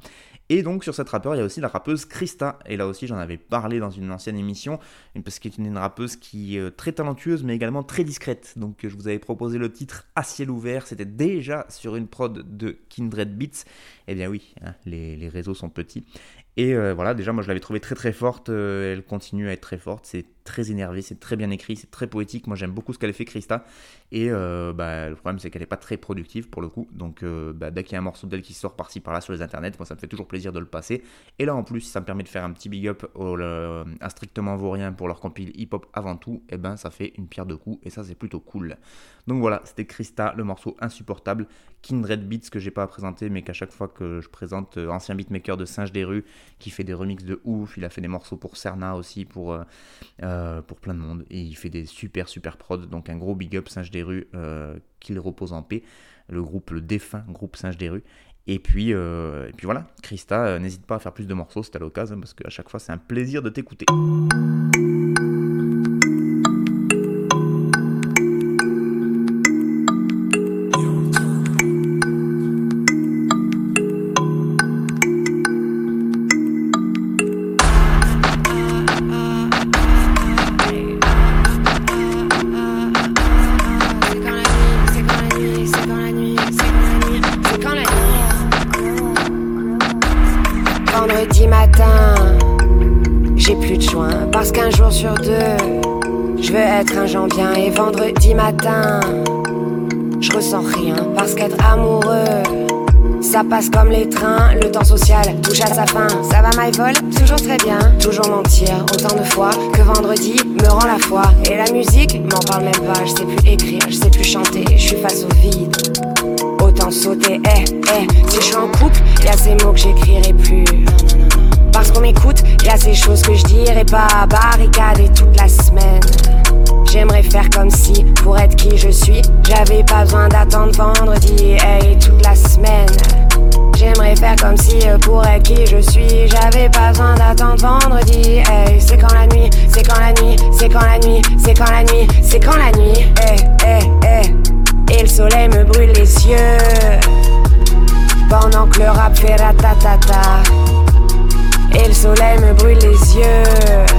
Et donc sur cette rappeur, il y a aussi la rappeuse Krista. Et là aussi, j'en avais parlé dans une ancienne émission, parce qu'elle est une rappeuse qui est euh, très talentueuse, mais également très discrète. Donc euh, je vous avais proposé le titre À ciel ouvert. C'était déjà sur une prod de Kindred Beats. Eh bien oui, hein, les, réseaux sont petits. Et euh, voilà, déjà, moi je l'avais trouvée très très forte. elle continue à être très forte. C'est très énervé, c'est très bien écrit, c'est très poétique. Moi j'aime beaucoup ce qu'elle fait, Krista. Et euh, bah, le problème c'est qu'elle n'est pas très productive pour le coup. Donc euh, bah, dès qu'il y a un morceau d'elle qui sort par-ci par-là sur les internets, moi ça me fait toujours plaisir de le passer. Et là en plus, ça me permet de faire un petit big up à Strictement Vaurien pour leur compile hip-hop avant tout. Et ben ça fait une pierre de coups et ça c'est plutôt cool. Donc voilà, c'était Krista, le morceau insupportable. Kindred Beats que j'ai pas à présenter, mais qu'à chaque fois que je présente, euh, ancien beatmaker de Singe des rues, qui fait des remixes de ouf. Il a fait des morceaux pour Cerna aussi, pour, euh, pour plein de monde. Et il fait des super super prods. Donc un gros big up Singe des rues, euh, qu'il repose en paix. Le groupe, le défunt groupe Singe des rues. Et puis, euh, et puis voilà, euh, n'hésite pas à faire plus de morceaux, c'est à l'occasion, parce qu'à chaque fois c'est un plaisir de t'écouter. C'est quand la nuit, hey, hey, hey. Et le soleil me brûle les yeux, pendant que le rap fait ratatata. Et le soleil me brûle les yeux.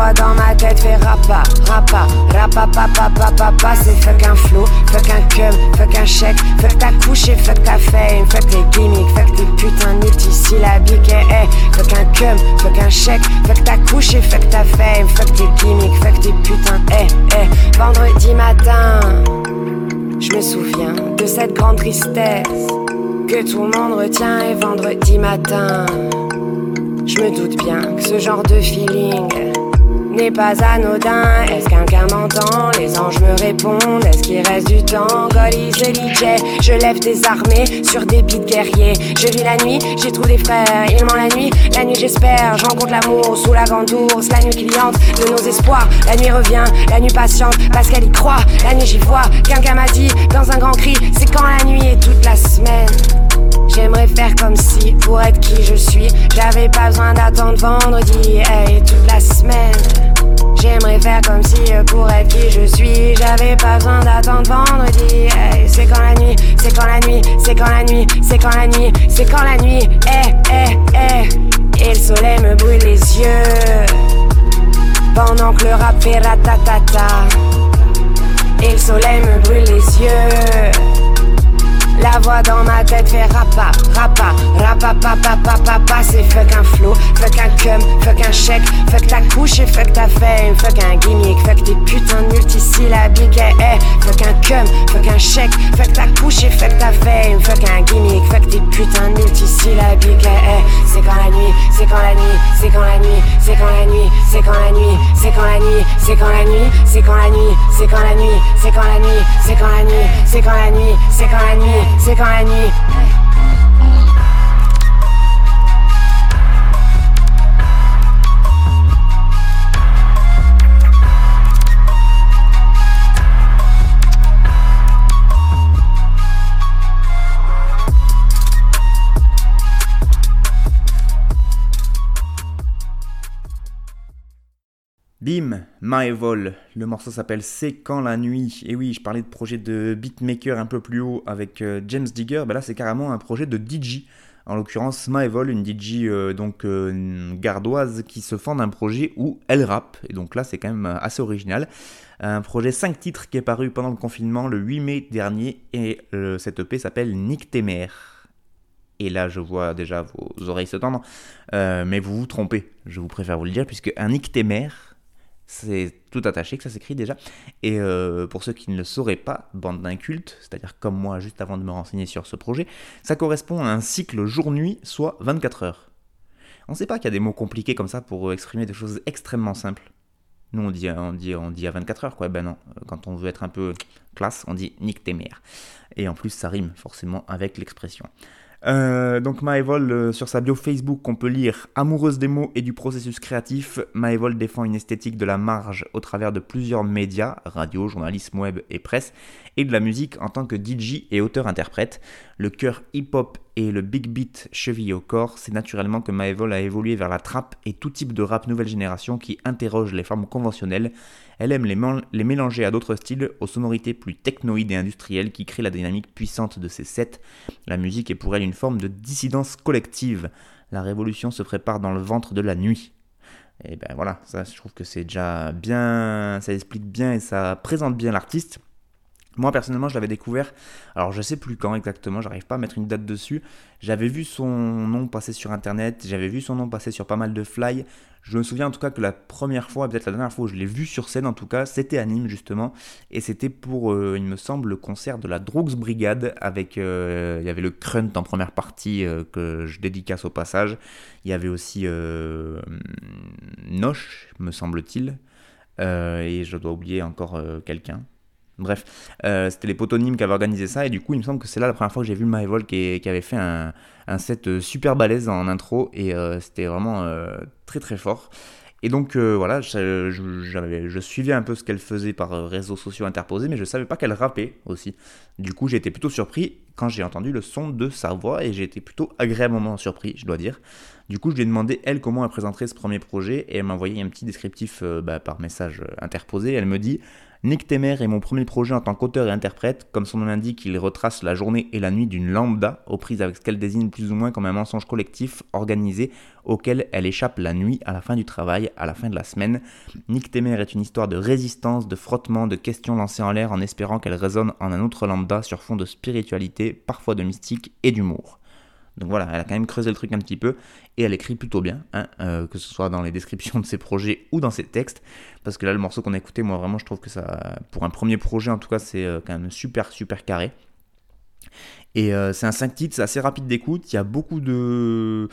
Dans ma tête fait rapa, rapa, rapa, papa, papa, papa, c'est fuck un flow, fuck un cum, fuck un chèque, fuck ta couche et fuck ta fame, fuck tes gimmicks, fuck tes putains multisyllabiques, eh, eh, fuck un cum, fuck un chèque, fuck ta couche et fuck ta fame, fuck tes gimmicks, fuck tes putains, eh, eh, vendredi matin, je me souviens de cette grande tristesse que tout le monde retient et vendredi matin. Je me doute bien que ce genre de feeling n'est pas anodin. Est-ce qu'un m'entend? Les anges me répondent. Est-ce qu'il reste du temps? Golis et je lève des armées sur des beats guerriers. Je vis la nuit, j'y trouve des frères. Ils ment la nuit, la nuit j'espère. J'en compte l'amour sous la grande ours. La nuit cliente de nos espoirs. La nuit revient, la nuit patiente parce qu'elle y croit. La nuit j'y vois. Quelqu'un m'a dit dans un grand cri, c'est quand la nuit et toute la semaine. J'aimerais faire comme si, pour être qui je suis, j'avais pas besoin d'attendre vendredi, hey, toute la semaine. J'aimerais faire comme si, pour être qui je suis, j'avais pas besoin d'attendre vendredi, hey, c'est quand la nuit, c'est quand la nuit, c'est quand la nuit, c'est quand la nuit, c'est quand la nuit, eh, eh, eh. Et le soleil me brûle les yeux pendant que le rap fait ratatata. Et le soleil me brûle les yeux. La voix dans ma tête fait rapa, rapa, rapa, papa, papa, papa, c'est fuck un flow, fuck un cum, fuck un chèque, fuck ta couche et fuck ta fame, fuck un gimmick, fuck tes putains de multisyllabiques, eh, eh, fuck un cum, fuck un chèque, fuck ta couche et fuck ta fame, fuck un gimmick, fuck tes putains de multisyllabiques, eh, eh, c'est quand la nuit, c'est quand la nuit, c'est quand la nuit, c'est quand la nuit, c'est quand la nuit, c'est quand la nuit, c'est quand la nuit, c'est quand la nuit, c'est quand la nuit, c'est quand la nuit, c'est quand la nuit, c'est quand la nuit, c'est quand la nuit, c'est quand la nuit. 世界に。Bim, Maevol, le morceau s'appelle C'est quand la nuit. Et oui, je parlais de projet de beatmaker un peu plus haut avec euh, James Digger, ben là c'est carrément un projet de DJ. En l'occurrence, Maevol, une DJ euh, donc euh, gardoise qui se fend d'un projet où elle rappe. Et donc là c'est quand même assez original. Un projet 5 titres qui est paru pendant le confinement le 8 mai dernier. Et cette EP s'appelle Nick Temer. Et là, je vois déjà vos oreilles se tendre. mais vous vous trompez, je vous préfère vous le dire, puisque un Temer, c'est tout attaché que ça s'écrit déjà. Et euh, pour ceux qui ne le sauraient pas, bande d'incultes, c'est-à-dire comme moi juste avant de me renseigner sur ce projet, ça correspond à un cycle jour-nuit, soit 24 heures. On ne sait pas qu'il y a des mots compliqués comme ça pour exprimer des choses extrêmement simples. Nous on dit, on dit, on dit à 24 heures quoi, ben non, quand on veut être un peu classe, on dit nique tes mères. Et en plus ça rime forcément avec l'expression. Euh, donc Maevol, euh, sur sa bio Facebook, on peut lire Amoureuse des mots et du processus créatif, Maevol défend une esthétique de la marge au travers de plusieurs médias, radio, journalisme web et presse, et de la musique en tant que DJ et auteur-interprète. Le cœur hip-hop et le big beat chevillé au corps, c'est naturellement que Maevol a évolué vers la trap et tout type de rap nouvelle génération qui interroge les formes conventionnelles. Elle aime les, mélanger à d'autres styles, aux sonorités plus technoïdes et industrielles qui créent la dynamique puissante de ses sets. La musique est pour elle une forme de dissidence collective. La révolution se prépare dans le ventre de la nuit. Et ben voilà, ça je trouve que c'est déjà bien, ça explique bien et ça présente bien l'artiste. Moi personnellement, je l'avais découvert, alors je sais plus quand exactement, j'arrive pas à mettre une date dessus. J'avais vu son nom passer sur internet, j'avais vu son nom passer sur pas mal de fly. Je me souviens en tout cas que la première fois, peut-être la dernière fois où je l'ai vu sur scène en tout cas, c'était à Nîmes justement, et c'était pour, euh, il me semble, le concert de la Drogs Brigade avec, euh, il y avait le Crunt en première partie euh, que je dédicace au passage. Il y avait aussi Noche, me semble-t-il, et je dois oublier encore quelqu'un. Bref, euh, c'était les potonymes qui avaient organisé ça, et du coup, il me semble que c'est là la première fois que j'ai vu Maevol qui, qui avait fait un, set euh, super balèze en intro, et euh, c'était vraiment très très fort. Et donc voilà, je, je, suivais un peu ce qu'elle faisait par réseaux sociaux interposés, mais je savais pas qu'elle rappait aussi. Du coup, j'ai été plutôt surpris quand j'ai entendu le son de sa voix, et j'ai été plutôt agréablement surpris, je dois dire. Du coup, je lui ai demandé, elle, comment elle présenterait ce premier projet, et elle m'a envoyé un petit descriptif bah, par message interposé. Elle me dit Nick Temer est mon premier projet en tant qu'auteur et interprète. Comme son nom l'indique, il retrace la journée et la nuit d'une lambda, aux prises avec ce qu'elle désigne plus ou moins comme un mensonge collectif organisé auquel elle échappe la nuit à la fin du travail, à la fin de la semaine. Nick Temer est une histoire de résistance, de frottement, de questions lancées en l'air en espérant qu'elle résonne en un autre lambda sur fond de spiritualité, parfois de mystique et d'humour. Donc voilà, elle a quand même creusé le truc un petit peu et elle écrit plutôt bien, hein, euh, que ce soit dans les descriptions de ses projets ou dans ses textes. Parce que là, le morceau qu'on a écouté, moi vraiment, je trouve que ça, pour un premier projet en tout cas, c'est euh, quand même super, super carré. Et euh, c'est un 5 titres, c'est assez rapide d'écoute, il y a beaucoup de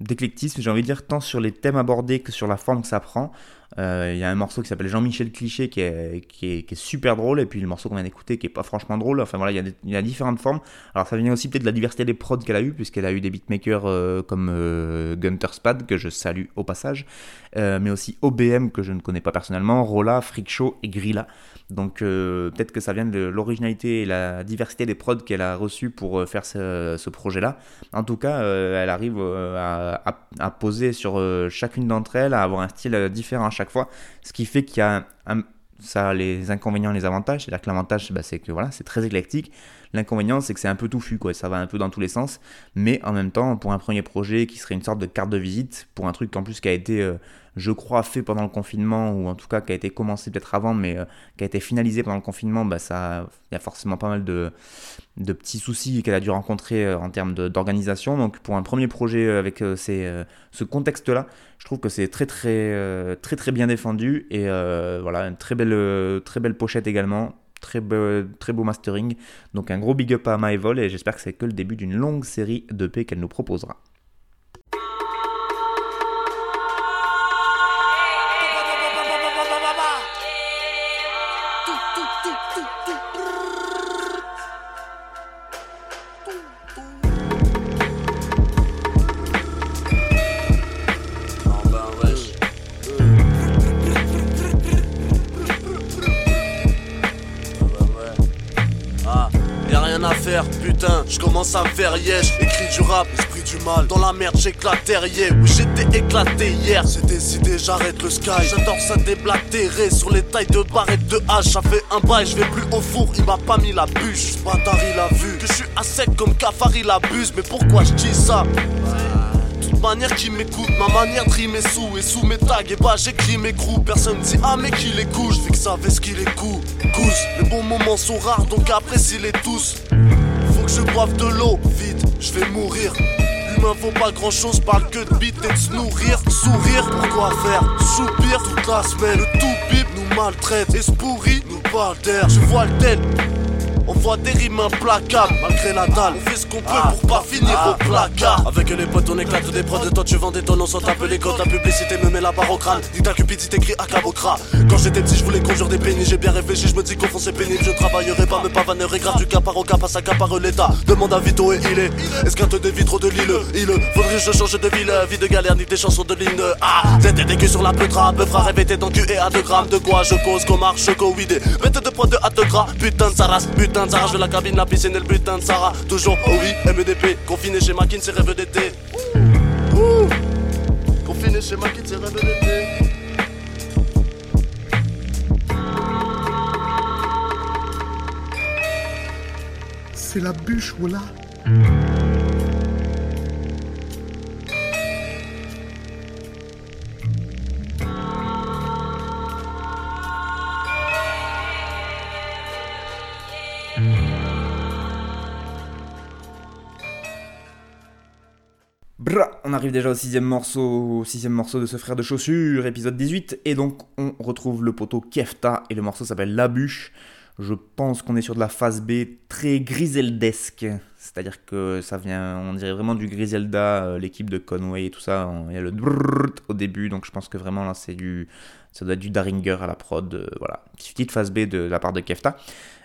d'éclectisme, j'ai envie de dire, tant sur les thèmes abordés que sur la forme que ça prend. Euh, Il y a un morceau qui s'appelle Jean-Michel Cliché qui est, super drôle, et puis le morceau qu'on vient d'écouter qui est pas franchement drôle. Enfin voilà, il y, a différentes formes. Alors ça vient aussi peut-être de la diversité des prods qu'elle a eu, puisqu'elle a eu des beatmakers euh, comme euh, Gunter Spad, que je salue au passage, euh, mais aussi OBM, que je ne connais pas personnellement, Rolla, Freak et Grilla. Donc euh, peut-être que ça vient de l'originalité et la diversité des prods qu'elle a reçus pour euh, faire ce, projet-là. En tout cas, euh, elle arrive à, poser sur chacune d'entre elles, à avoir un style différent à chaque fois, ce qui fait qu'il y a les inconvénients et les avantages. C'est-à-dire que l'avantage, bah, c'est que voilà, c'est très éclectique. L'inconvénient, c'est que c'est un peu touffu, quoi. Ça va un peu dans tous les sens. Mais en même temps, pour un premier projet qui serait une sorte de carte de visite, pour un truc en plus qui a été, je crois, fait pendant le confinement, ou en tout cas qui a été commencé peut-être avant, mais euh, qui a été finalisé pendant le confinement, bah, ça, il y a forcément pas mal de, de petits soucis qu'elle a dû rencontrer euh, en termes de- d'organisation. Donc pour un premier projet euh, avec ce contexte-là, je trouve que c'est très très très très bien défendu et voilà une très belle très belle pochette également. Très beau, mastering. Donc un gros big up à Maevol et j'espère que c'est que le début d'une longue série d'EP qu'elle nous proposera. Putain, je commence à me faire yesh. Écrit du rap, esprit du mal. Dans la merde, j'éclate terrier. Oui, j'étais éclaté hier. C'est décidé, j'arrête le sky. J'adore ça déblatérer sur les tailles de barrettes de hache. Ça fait un bail, je vais plus au four, il m'a pas mis la bûche. Bâtard, il a vu que je suis à sec comme cafard, il abuse. Mais pourquoi je dis ça? toute manière qui m'écoute, ma manière de rimer sous et sous mes tags et bah j'écris mes coups. Personne dit ah mais qui les couche, fait que ça ce qu'il est cool. Couche, les bons moments sont rares donc apprécie-les tous. Je boive de l'eau, vite, je vais mourir. L'humain vaut pas grand chose, parle que de bite et de se nourrir. Sourire, pourquoi faire Soupir toute la semaine? Le tout bip nous maltraite et nous parle d'air. Je vois le tel. On voit des rimes implacables malgré la dalle. On fait ce qu'on peut pour pas finir au placard. Avec les potes, on éclate des prods. Toi, tu vends des tonnes, on s'en tape les. La publicité me met la barre au crâne. Ta cupidité écrit à cabocra. Quand j'étais petit, je voulais conjure des pénis. J'ai bien réfléchi, je me dis qu'au fond c'est pénible. Je travaillerai pas, me pavanerai grave du cas par au cas, passe à par l'état. Demande à Vito et il est. Esquinte des vitres de l'île. Il faudrait je change de ville. Vie de galère, ni des chansons de ligne. Ah, c'était des sur la peutra. Peu frère rêvé dans le cul et à 2 grammes. De quoi je cause, qu'on marche. Mettez de poids de hâte gras. Putain de sa putain de sa race. Je veux la cabine, la piscine et le butin de Sarah. Toujours, oh oui, MEDP. Confiné chez Makin, c'est rêve d'été. Confiné chez Makin, c'est rêve d'été. C'est la bûche, voilà. On arrive déjà au sixième morceau, au sixième morceau de ce frère de chaussures, épisode 18, et donc on retrouve le poteau Kefta, et le morceau s'appelle La Bûche. Je pense qu'on est sur de la phase B très griseldesque, c'est-à-dire que ça vient, on dirait vraiment du Griselda, euh, l'équipe de Conway et tout ça, il y a le au début, donc je pense que vraiment là c'est du, ça doit être du Daringer à la prod, euh, voilà, petite phase B de, la part de Kefta.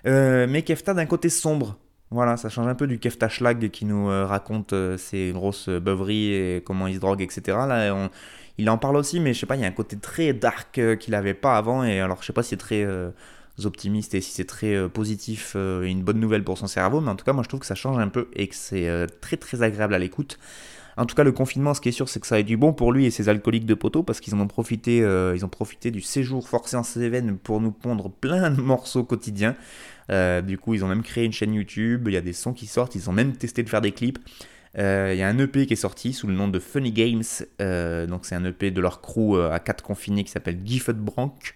Euh, mais Kefta d'un côté sombre, voilà, ça change un peu du Kefta Schlag qui nous euh, raconte euh, ses grosses euh, beuveries et comment il se drogue, etc. Là, il en parle aussi, mais je sais pas, il y a un côté très dark euh, qu'il avait pas avant. Et alors, je sais pas si c'est très euh, optimiste et si c'est très euh, positif euh, et une bonne nouvelle pour son cerveau, mais en tout cas, moi je trouve que ça change un peu et que c'est euh, très très agréable à l'écoute. En tout cas, le confinement, ce qui est sûr, c'est que ça a du bon pour lui et ses alcooliques de poteau parce qu'ils en ont profité, euh, ils ont profité du séjour forcé en Cévennes pour nous pondre plein de morceaux quotidiens. Euh, du coup, ils ont même créé une chaîne YouTube, il y a des sons qui sortent, ils ont même testé de faire des clips. Euh, Il y a un EP qui est sorti sous le nom de Funny Games, euh, donc c'est un EP de leur crew à 4 confinés qui s'appelle Giffed Brank.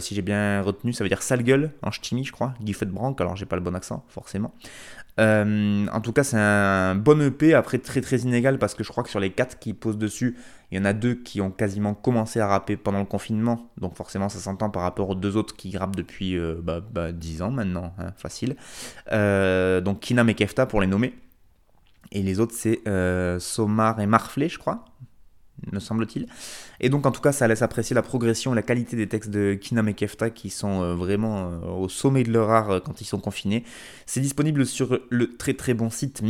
Si j'ai bien retenu, ça veut dire sale gueule en ch'timi, je crois. Giffed Brank, alors j'ai pas le bon accent, forcément. En tout cas, c'est un bon EP, après très très inégal, parce que je crois que sur les 4 qui posent dessus, il y en a deux qui ont quasiment commencé à rapper pendant le confinement, donc forcément ça s'entend par rapport aux deux autres qui rappent depuis euh, bah, bah, 10 ans maintenant, hein, facile. Euh, donc Kinam et Kefta pour les nommer. Et les autres c'est euh, Somar et Marflé, je crois. me semble-t-il. Et donc en tout cas ça laisse apprécier la progression et la qualité des textes de Kinam et Kefta qui sont vraiment au sommet de leur art quand ils sont confinés. C'est disponible sur le très très bon site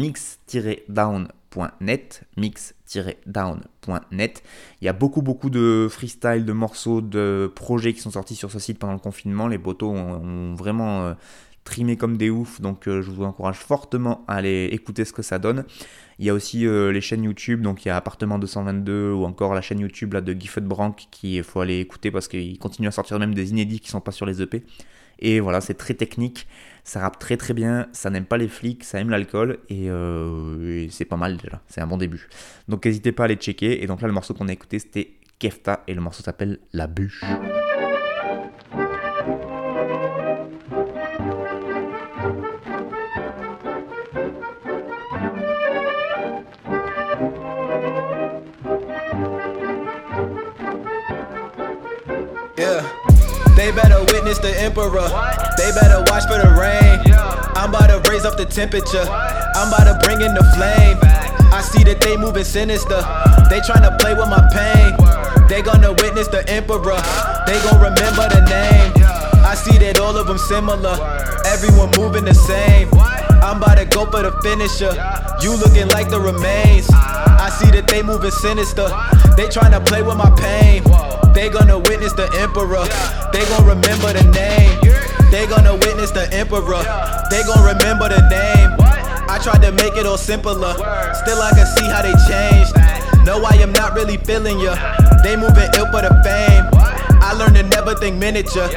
mix-down.net, mix-down.net. Il y a beaucoup beaucoup de freestyle, de morceaux, de projets qui sont sortis sur ce site pendant le confinement. Les potos ont, vraiment euh, trimé comme des oufs, donc euh, je vous encourage fortement à aller écouter ce que ça donne. Il y a aussi euh, les chaînes YouTube, donc il y a Appartement 222 ou encore la chaîne YouTube là, de Gifford Brank qui faut aller écouter parce qu'il continue à sortir même des inédits qui sont pas sur les EP. Et voilà, c'est très technique, ça rappe très très bien, ça n'aime pas les flics, ça aime l'alcool et, euh, et c'est pas mal déjà, c'est un bon début. Donc n'hésitez pas à aller checker. Et donc là, le morceau qu'on a écouté c'était Kefta et le morceau s'appelle La Bûche. Witness the emperor. They better watch for the rain. I'm about to raise up the temperature. I'm about to bring in the flame. I see that they moving sinister. They trying to play with my pain. They gonna witness the emperor. They gon' remember the name. I see that all of them similar. Everyone moving the same. I'm about to go for the finisher. You looking like the remains. I see that they moving sinister. They trying to play with my pain. They gonna witness the emperor. They gon' remember the name. They gonna witness the emperor. They gon' remember the name. I tried to make it all simpler. Still, I can see how they changed. No, I am not really feeling ya. They moving ill for the fame. I learned to never think miniature.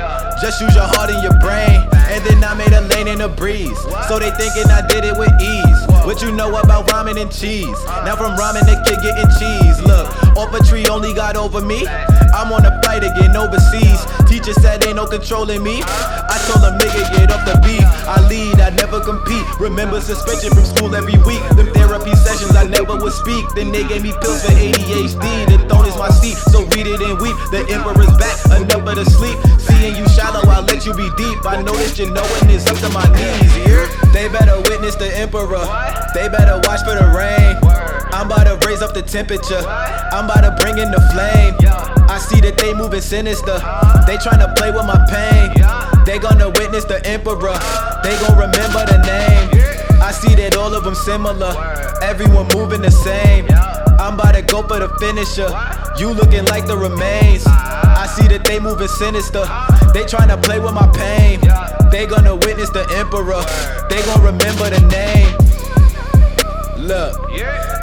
Just use your heart and your brain. And then I made a lane in a breeze. So they thinking I did it with ease. What you know about ramen and cheese? Now from ramen to kid getting cheese. Look, off a tree only got over me. I'm on a flight again overseas. Teacher said ain't no controlling me. I told them nigga get off the beat. I lead, I never compete. Remember suspension from school every week. Them therapy sessions I never would speak. Then they gave me pills for ADHD. The throne is my seat, so read it and weep. The emperor's back, enough of the sleep. Seeing you shallow, I'll let you be deep. I know that you knowing it's up to my knees. Here, They better witness the emperor. They better watch for the rain. I'm about to raise up the temperature. I'm about to bring in the flame. I see that they moving sinister. They trying to play with my pain. They gonna witness the emperor. They gon' remember the name. I see that all of them similar. Everyone moving the same. I'm about to go for the finisher. You looking like the remains. I see that they moving sinister. They trying to play with my pain. They gonna witness the emperor. They gon' remember the name. Look,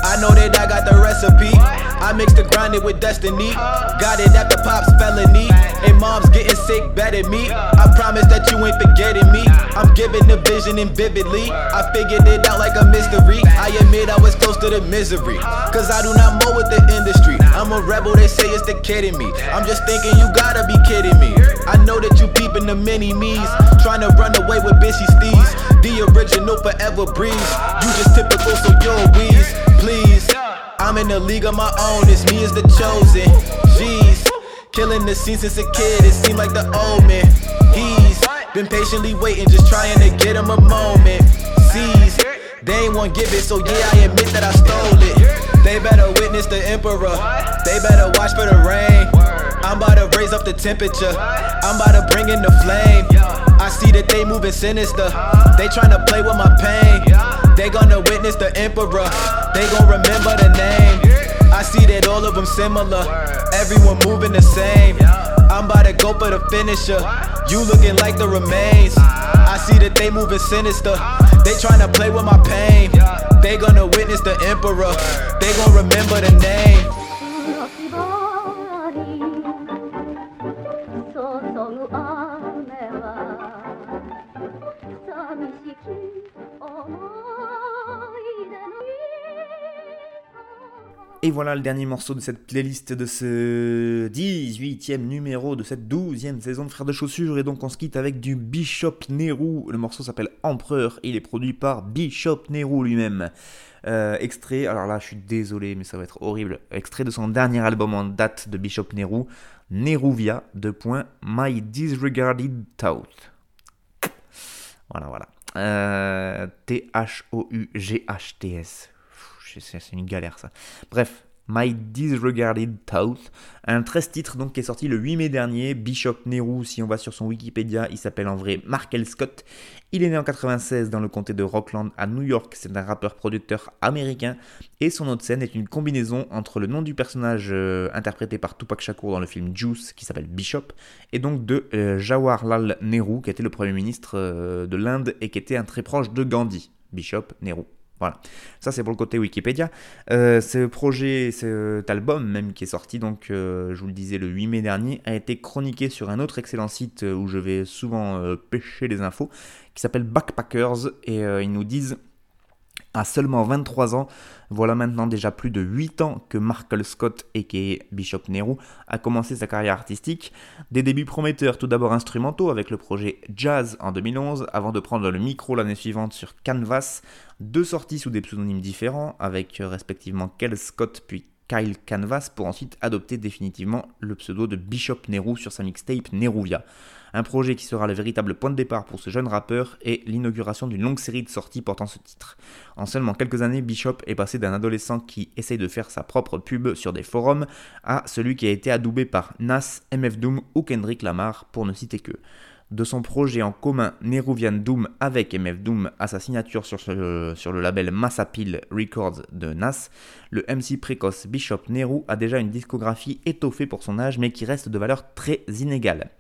I know that I got the recipe. I mix the grinding with destiny. Got it after pop's felony. And mom's getting sick, better me. I promise that you ain't forgetting me. I'm giving the vision and vividly. I figured it out like a mystery. I admit I was close to the misery. Cause I do not mow with the industry. I'm a rebel, they say it's the kid in me. I'm just thinking you gotta be kidding me. I know that you peeping the mini me's. Trying to run away with bitchy steez. The original forever breeze. You just typical, so you're a wheeze. Please. I'm in a league of my own, it's me as the chosen. Jeez. Killing the scene since a kid, it seemed like the omen. He's been patiently waiting, just trying to get him a moment. Seize. They ain't want give it, so yeah, I admit that I stole it. They better witness the emperor. They better watch for the rain. I'm about to raise up the temperature. I'm about to bring in the flame. I see that they moving sinister. They trying to play with my pain. They gonna witness the emperor. They gon' remember the name. I see that all of them similar. Everyone moving the same. I'm about to go for the finisher. You looking like the remains. I see that they moving sinister. They trying to play with my pain. They gonna witness the emperor. They gon' remember the name. Et voilà le dernier morceau de cette playlist de ce 18e numéro de cette 12e saison de Frères de Chaussures. Et donc on se quitte avec du Bishop Nehru. Le morceau s'appelle Empereur. Il est produit par Bishop Nehru lui-même. Euh, extrait, alors là je suis désolé mais ça va être horrible. Extrait de son dernier album en date de Bishop Nehru, Neruvia, de point My Disregarded Thought. Voilà, voilà. Euh, T-H-O-U-G-H-T-S. C'est une galère ça. Bref, My Disregarded Thought, un 13 titres donc qui est sorti le 8 mai dernier. Bishop Nehru, si on va sur son Wikipédia, il s'appelle en vrai Markel Scott. Il est né en 96 dans le comté de Rockland à New York. C'est un rappeur-producteur américain et son autre scène est une combinaison entre le nom du personnage euh, interprété par Tupac Shakur dans le film Juice qui s'appelle Bishop et donc de euh, Jawaharlal Nehru qui était le premier ministre euh, de l'Inde et qui était un très proche de Gandhi. Bishop Nehru. Voilà, ça c'est pour le côté Wikipédia. Euh, ce projet, cet album même qui est sorti, donc euh, je vous le disais le 8 mai dernier, a été chroniqué sur un autre excellent site où je vais souvent euh, pêcher les infos, qui s'appelle Backpackers, et ils nous disent à seulement 23 ans, voilà maintenant déjà plus de 8 ans que Markel Scott, a.k.a. Bishop Nehru, a commencé sa carrière artistique. Des débuts prometteurs tout d'abord instrumentaux avec le projet Jazz en 2011, avant de prendre le micro l'année suivante sur Canvas. Deux sorties sous des pseudonymes différents, avec respectivement Kel Scott puis Kyle Canvas, pour ensuite adopter définitivement le pseudo de Bishop Nehru sur sa mixtape Neruvia. Un projet qui sera le véritable point de départ pour ce jeune rappeur et l'inauguration d'une longue série de sorties portant ce titre. En seulement quelques années, Bishop est passé d'un adolescent qui essaye de faire sa propre pub sur des forums à celui qui a été adoubé par Nas, MF Doom ou Kendrick Lamar, pour ne citer que de son projet en commun Neruvian Doom avec MF Doom à sa signature sur, le label Massapil Records de Nas, le MC précoce Bishop Nehru a déjà une discographie étoffée pour son âge mais qui reste de valeur très inégale.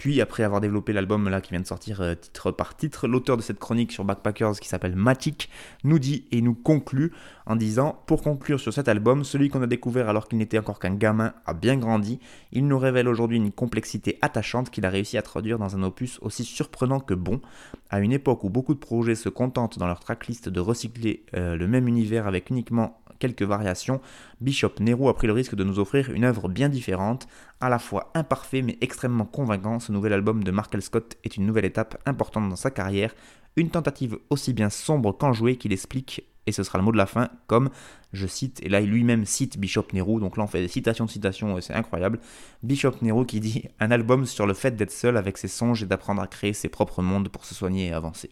Puis, après avoir développé l'album là qui vient de sortir euh, titre par titre, l'auteur de cette chronique sur Backpackers qui s'appelle Matic nous dit et nous conclut en disant Pour conclure sur cet album, celui qu'on a découvert alors qu'il n'était encore qu'un gamin a bien grandi. Il nous révèle aujourd'hui une complexité attachante qu'il a réussi à traduire dans un opus aussi surprenant que bon. À une époque où beaucoup de projets se contentent dans leur tracklist de recycler euh, le même univers avec uniquement quelques variations, Bishop Nehru a pris le risque de nous offrir une œuvre bien différente, à la fois imparfait mais extrêmement convaincant. Ce nouvel album de Markel Scott est une nouvelle étape importante dans sa carrière, une tentative aussi bien sombre qu'enjouée qu'il explique, et ce sera le mot de la fin, comme, je cite, et là lui-même cite Bishop Nehru, donc là on fait des citations de citations c'est incroyable, Bishop Nehru qui dit « Un album sur le fait d'être seul avec ses songes et d'apprendre à créer ses propres mondes pour se soigner et avancer. »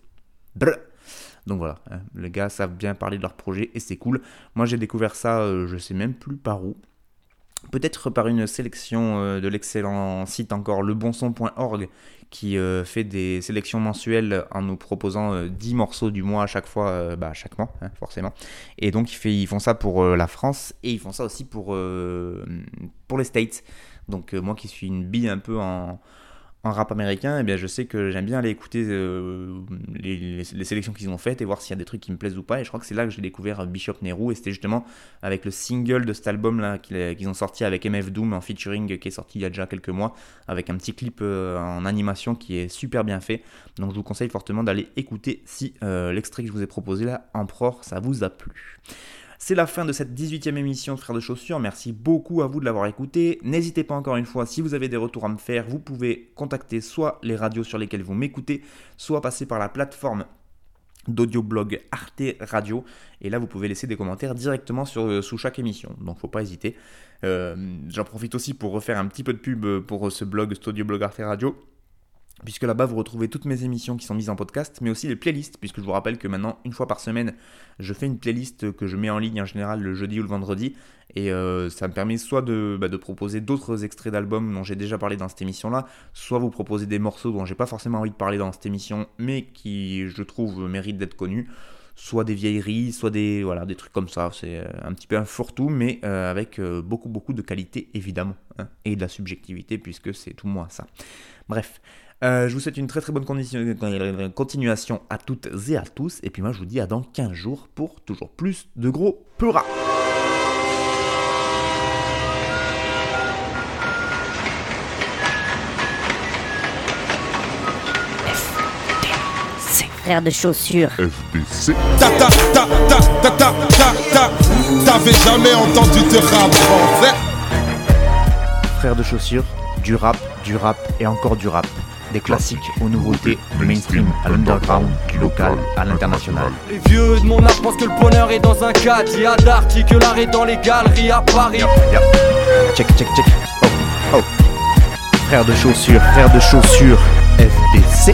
donc voilà, hein, les gars savent bien parler de leur projet et c'est cool. Moi j'ai découvert ça, euh, je sais même plus par où. Peut-être par une sélection euh, de l'excellent site encore lebonson.org qui euh, fait des sélections mensuelles en nous proposant euh, 10 morceaux du mois à chaque fois, euh, bah, chaque mois hein, forcément. Et donc ils, font ça pour euh, la France et ils font ça aussi pour, euh, les States. Donc euh, moi qui suis une bille un peu en, en rap américain, eh bien, je sais que j'aime bien aller écouter euh, les, sélections qu'ils ont faites et voir s'il y a des trucs qui me plaisent ou pas. Et je crois que c'est là que j'ai découvert Bishop Nehru et c'était justement avec le single de cet album là qu'ils ont sorti avec MF Doom en featuring qui est sorti il y a déjà quelques mois avec un petit clip euh, en animation qui est super bien fait. Donc je vous conseille fortement d'aller écouter si euh, l'extrait que je vous ai proposé là, Emperor, ça vous a plu. C'est la fin de cette 18e émission de Frères de Chaussures. Merci beaucoup à vous de l'avoir écouté. N'hésitez pas encore une fois, si vous avez des retours à me faire, vous pouvez contacter soit les radios sur lesquelles vous m'écoutez, soit passer par la plateforme d'audioblog Arte Radio. Et là, vous pouvez laisser des commentaires directement sur, euh, sous chaque émission. Donc, faut pas hésiter. Euh, J'en profite aussi pour refaire un petit peu de pub pour ce blog, cet audioblog Arte Radio puisque là-bas vous retrouvez toutes mes émissions qui sont mises en podcast, mais aussi les playlists, puisque je vous rappelle que maintenant, une fois par semaine, je fais une playlist que je mets en ligne en général le jeudi ou le vendredi, et euh, ça me permet soit de, bah, de proposer d'autres extraits d'albums dont j'ai déjà parlé dans cette émission-là, soit vous proposer des morceaux dont j'ai pas forcément envie de parler dans cette émission, mais qui, je trouve, méritent d'être connus soit des vieilleries, soit des, voilà, des trucs comme ça. C'est euh, un petit peu un fourre-tout, mais euh, avec beaucoup, beaucoup de qualité, évidemment, hein, et de la subjectivité, puisque c'est tout moi, ça. Bref, euh, je vous souhaite une très très bonne condition- continuation à toutes et à tous, et puis moi je vous dis à dans 15 jours pour toujours plus de gros peuras. Frère de chaussures. FBC. Ta ta ta ta ta ta ta ta. T'avais jamais entendu de rap français Frères de chaussures, du rap, du rap et encore du rap. Des classiques aux nouveautés, du mainstream à l'underground, du local à l'international. Les vieux de mon âge pensent que le bonheur est dans un cadre. Y a d'arty que l'art est dans les galeries à Paris. Check, check, check. Oh, oh. Frères de chaussures, frères de chaussures, FDC.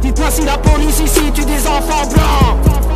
Dites-moi si la police ici tue des enfants blancs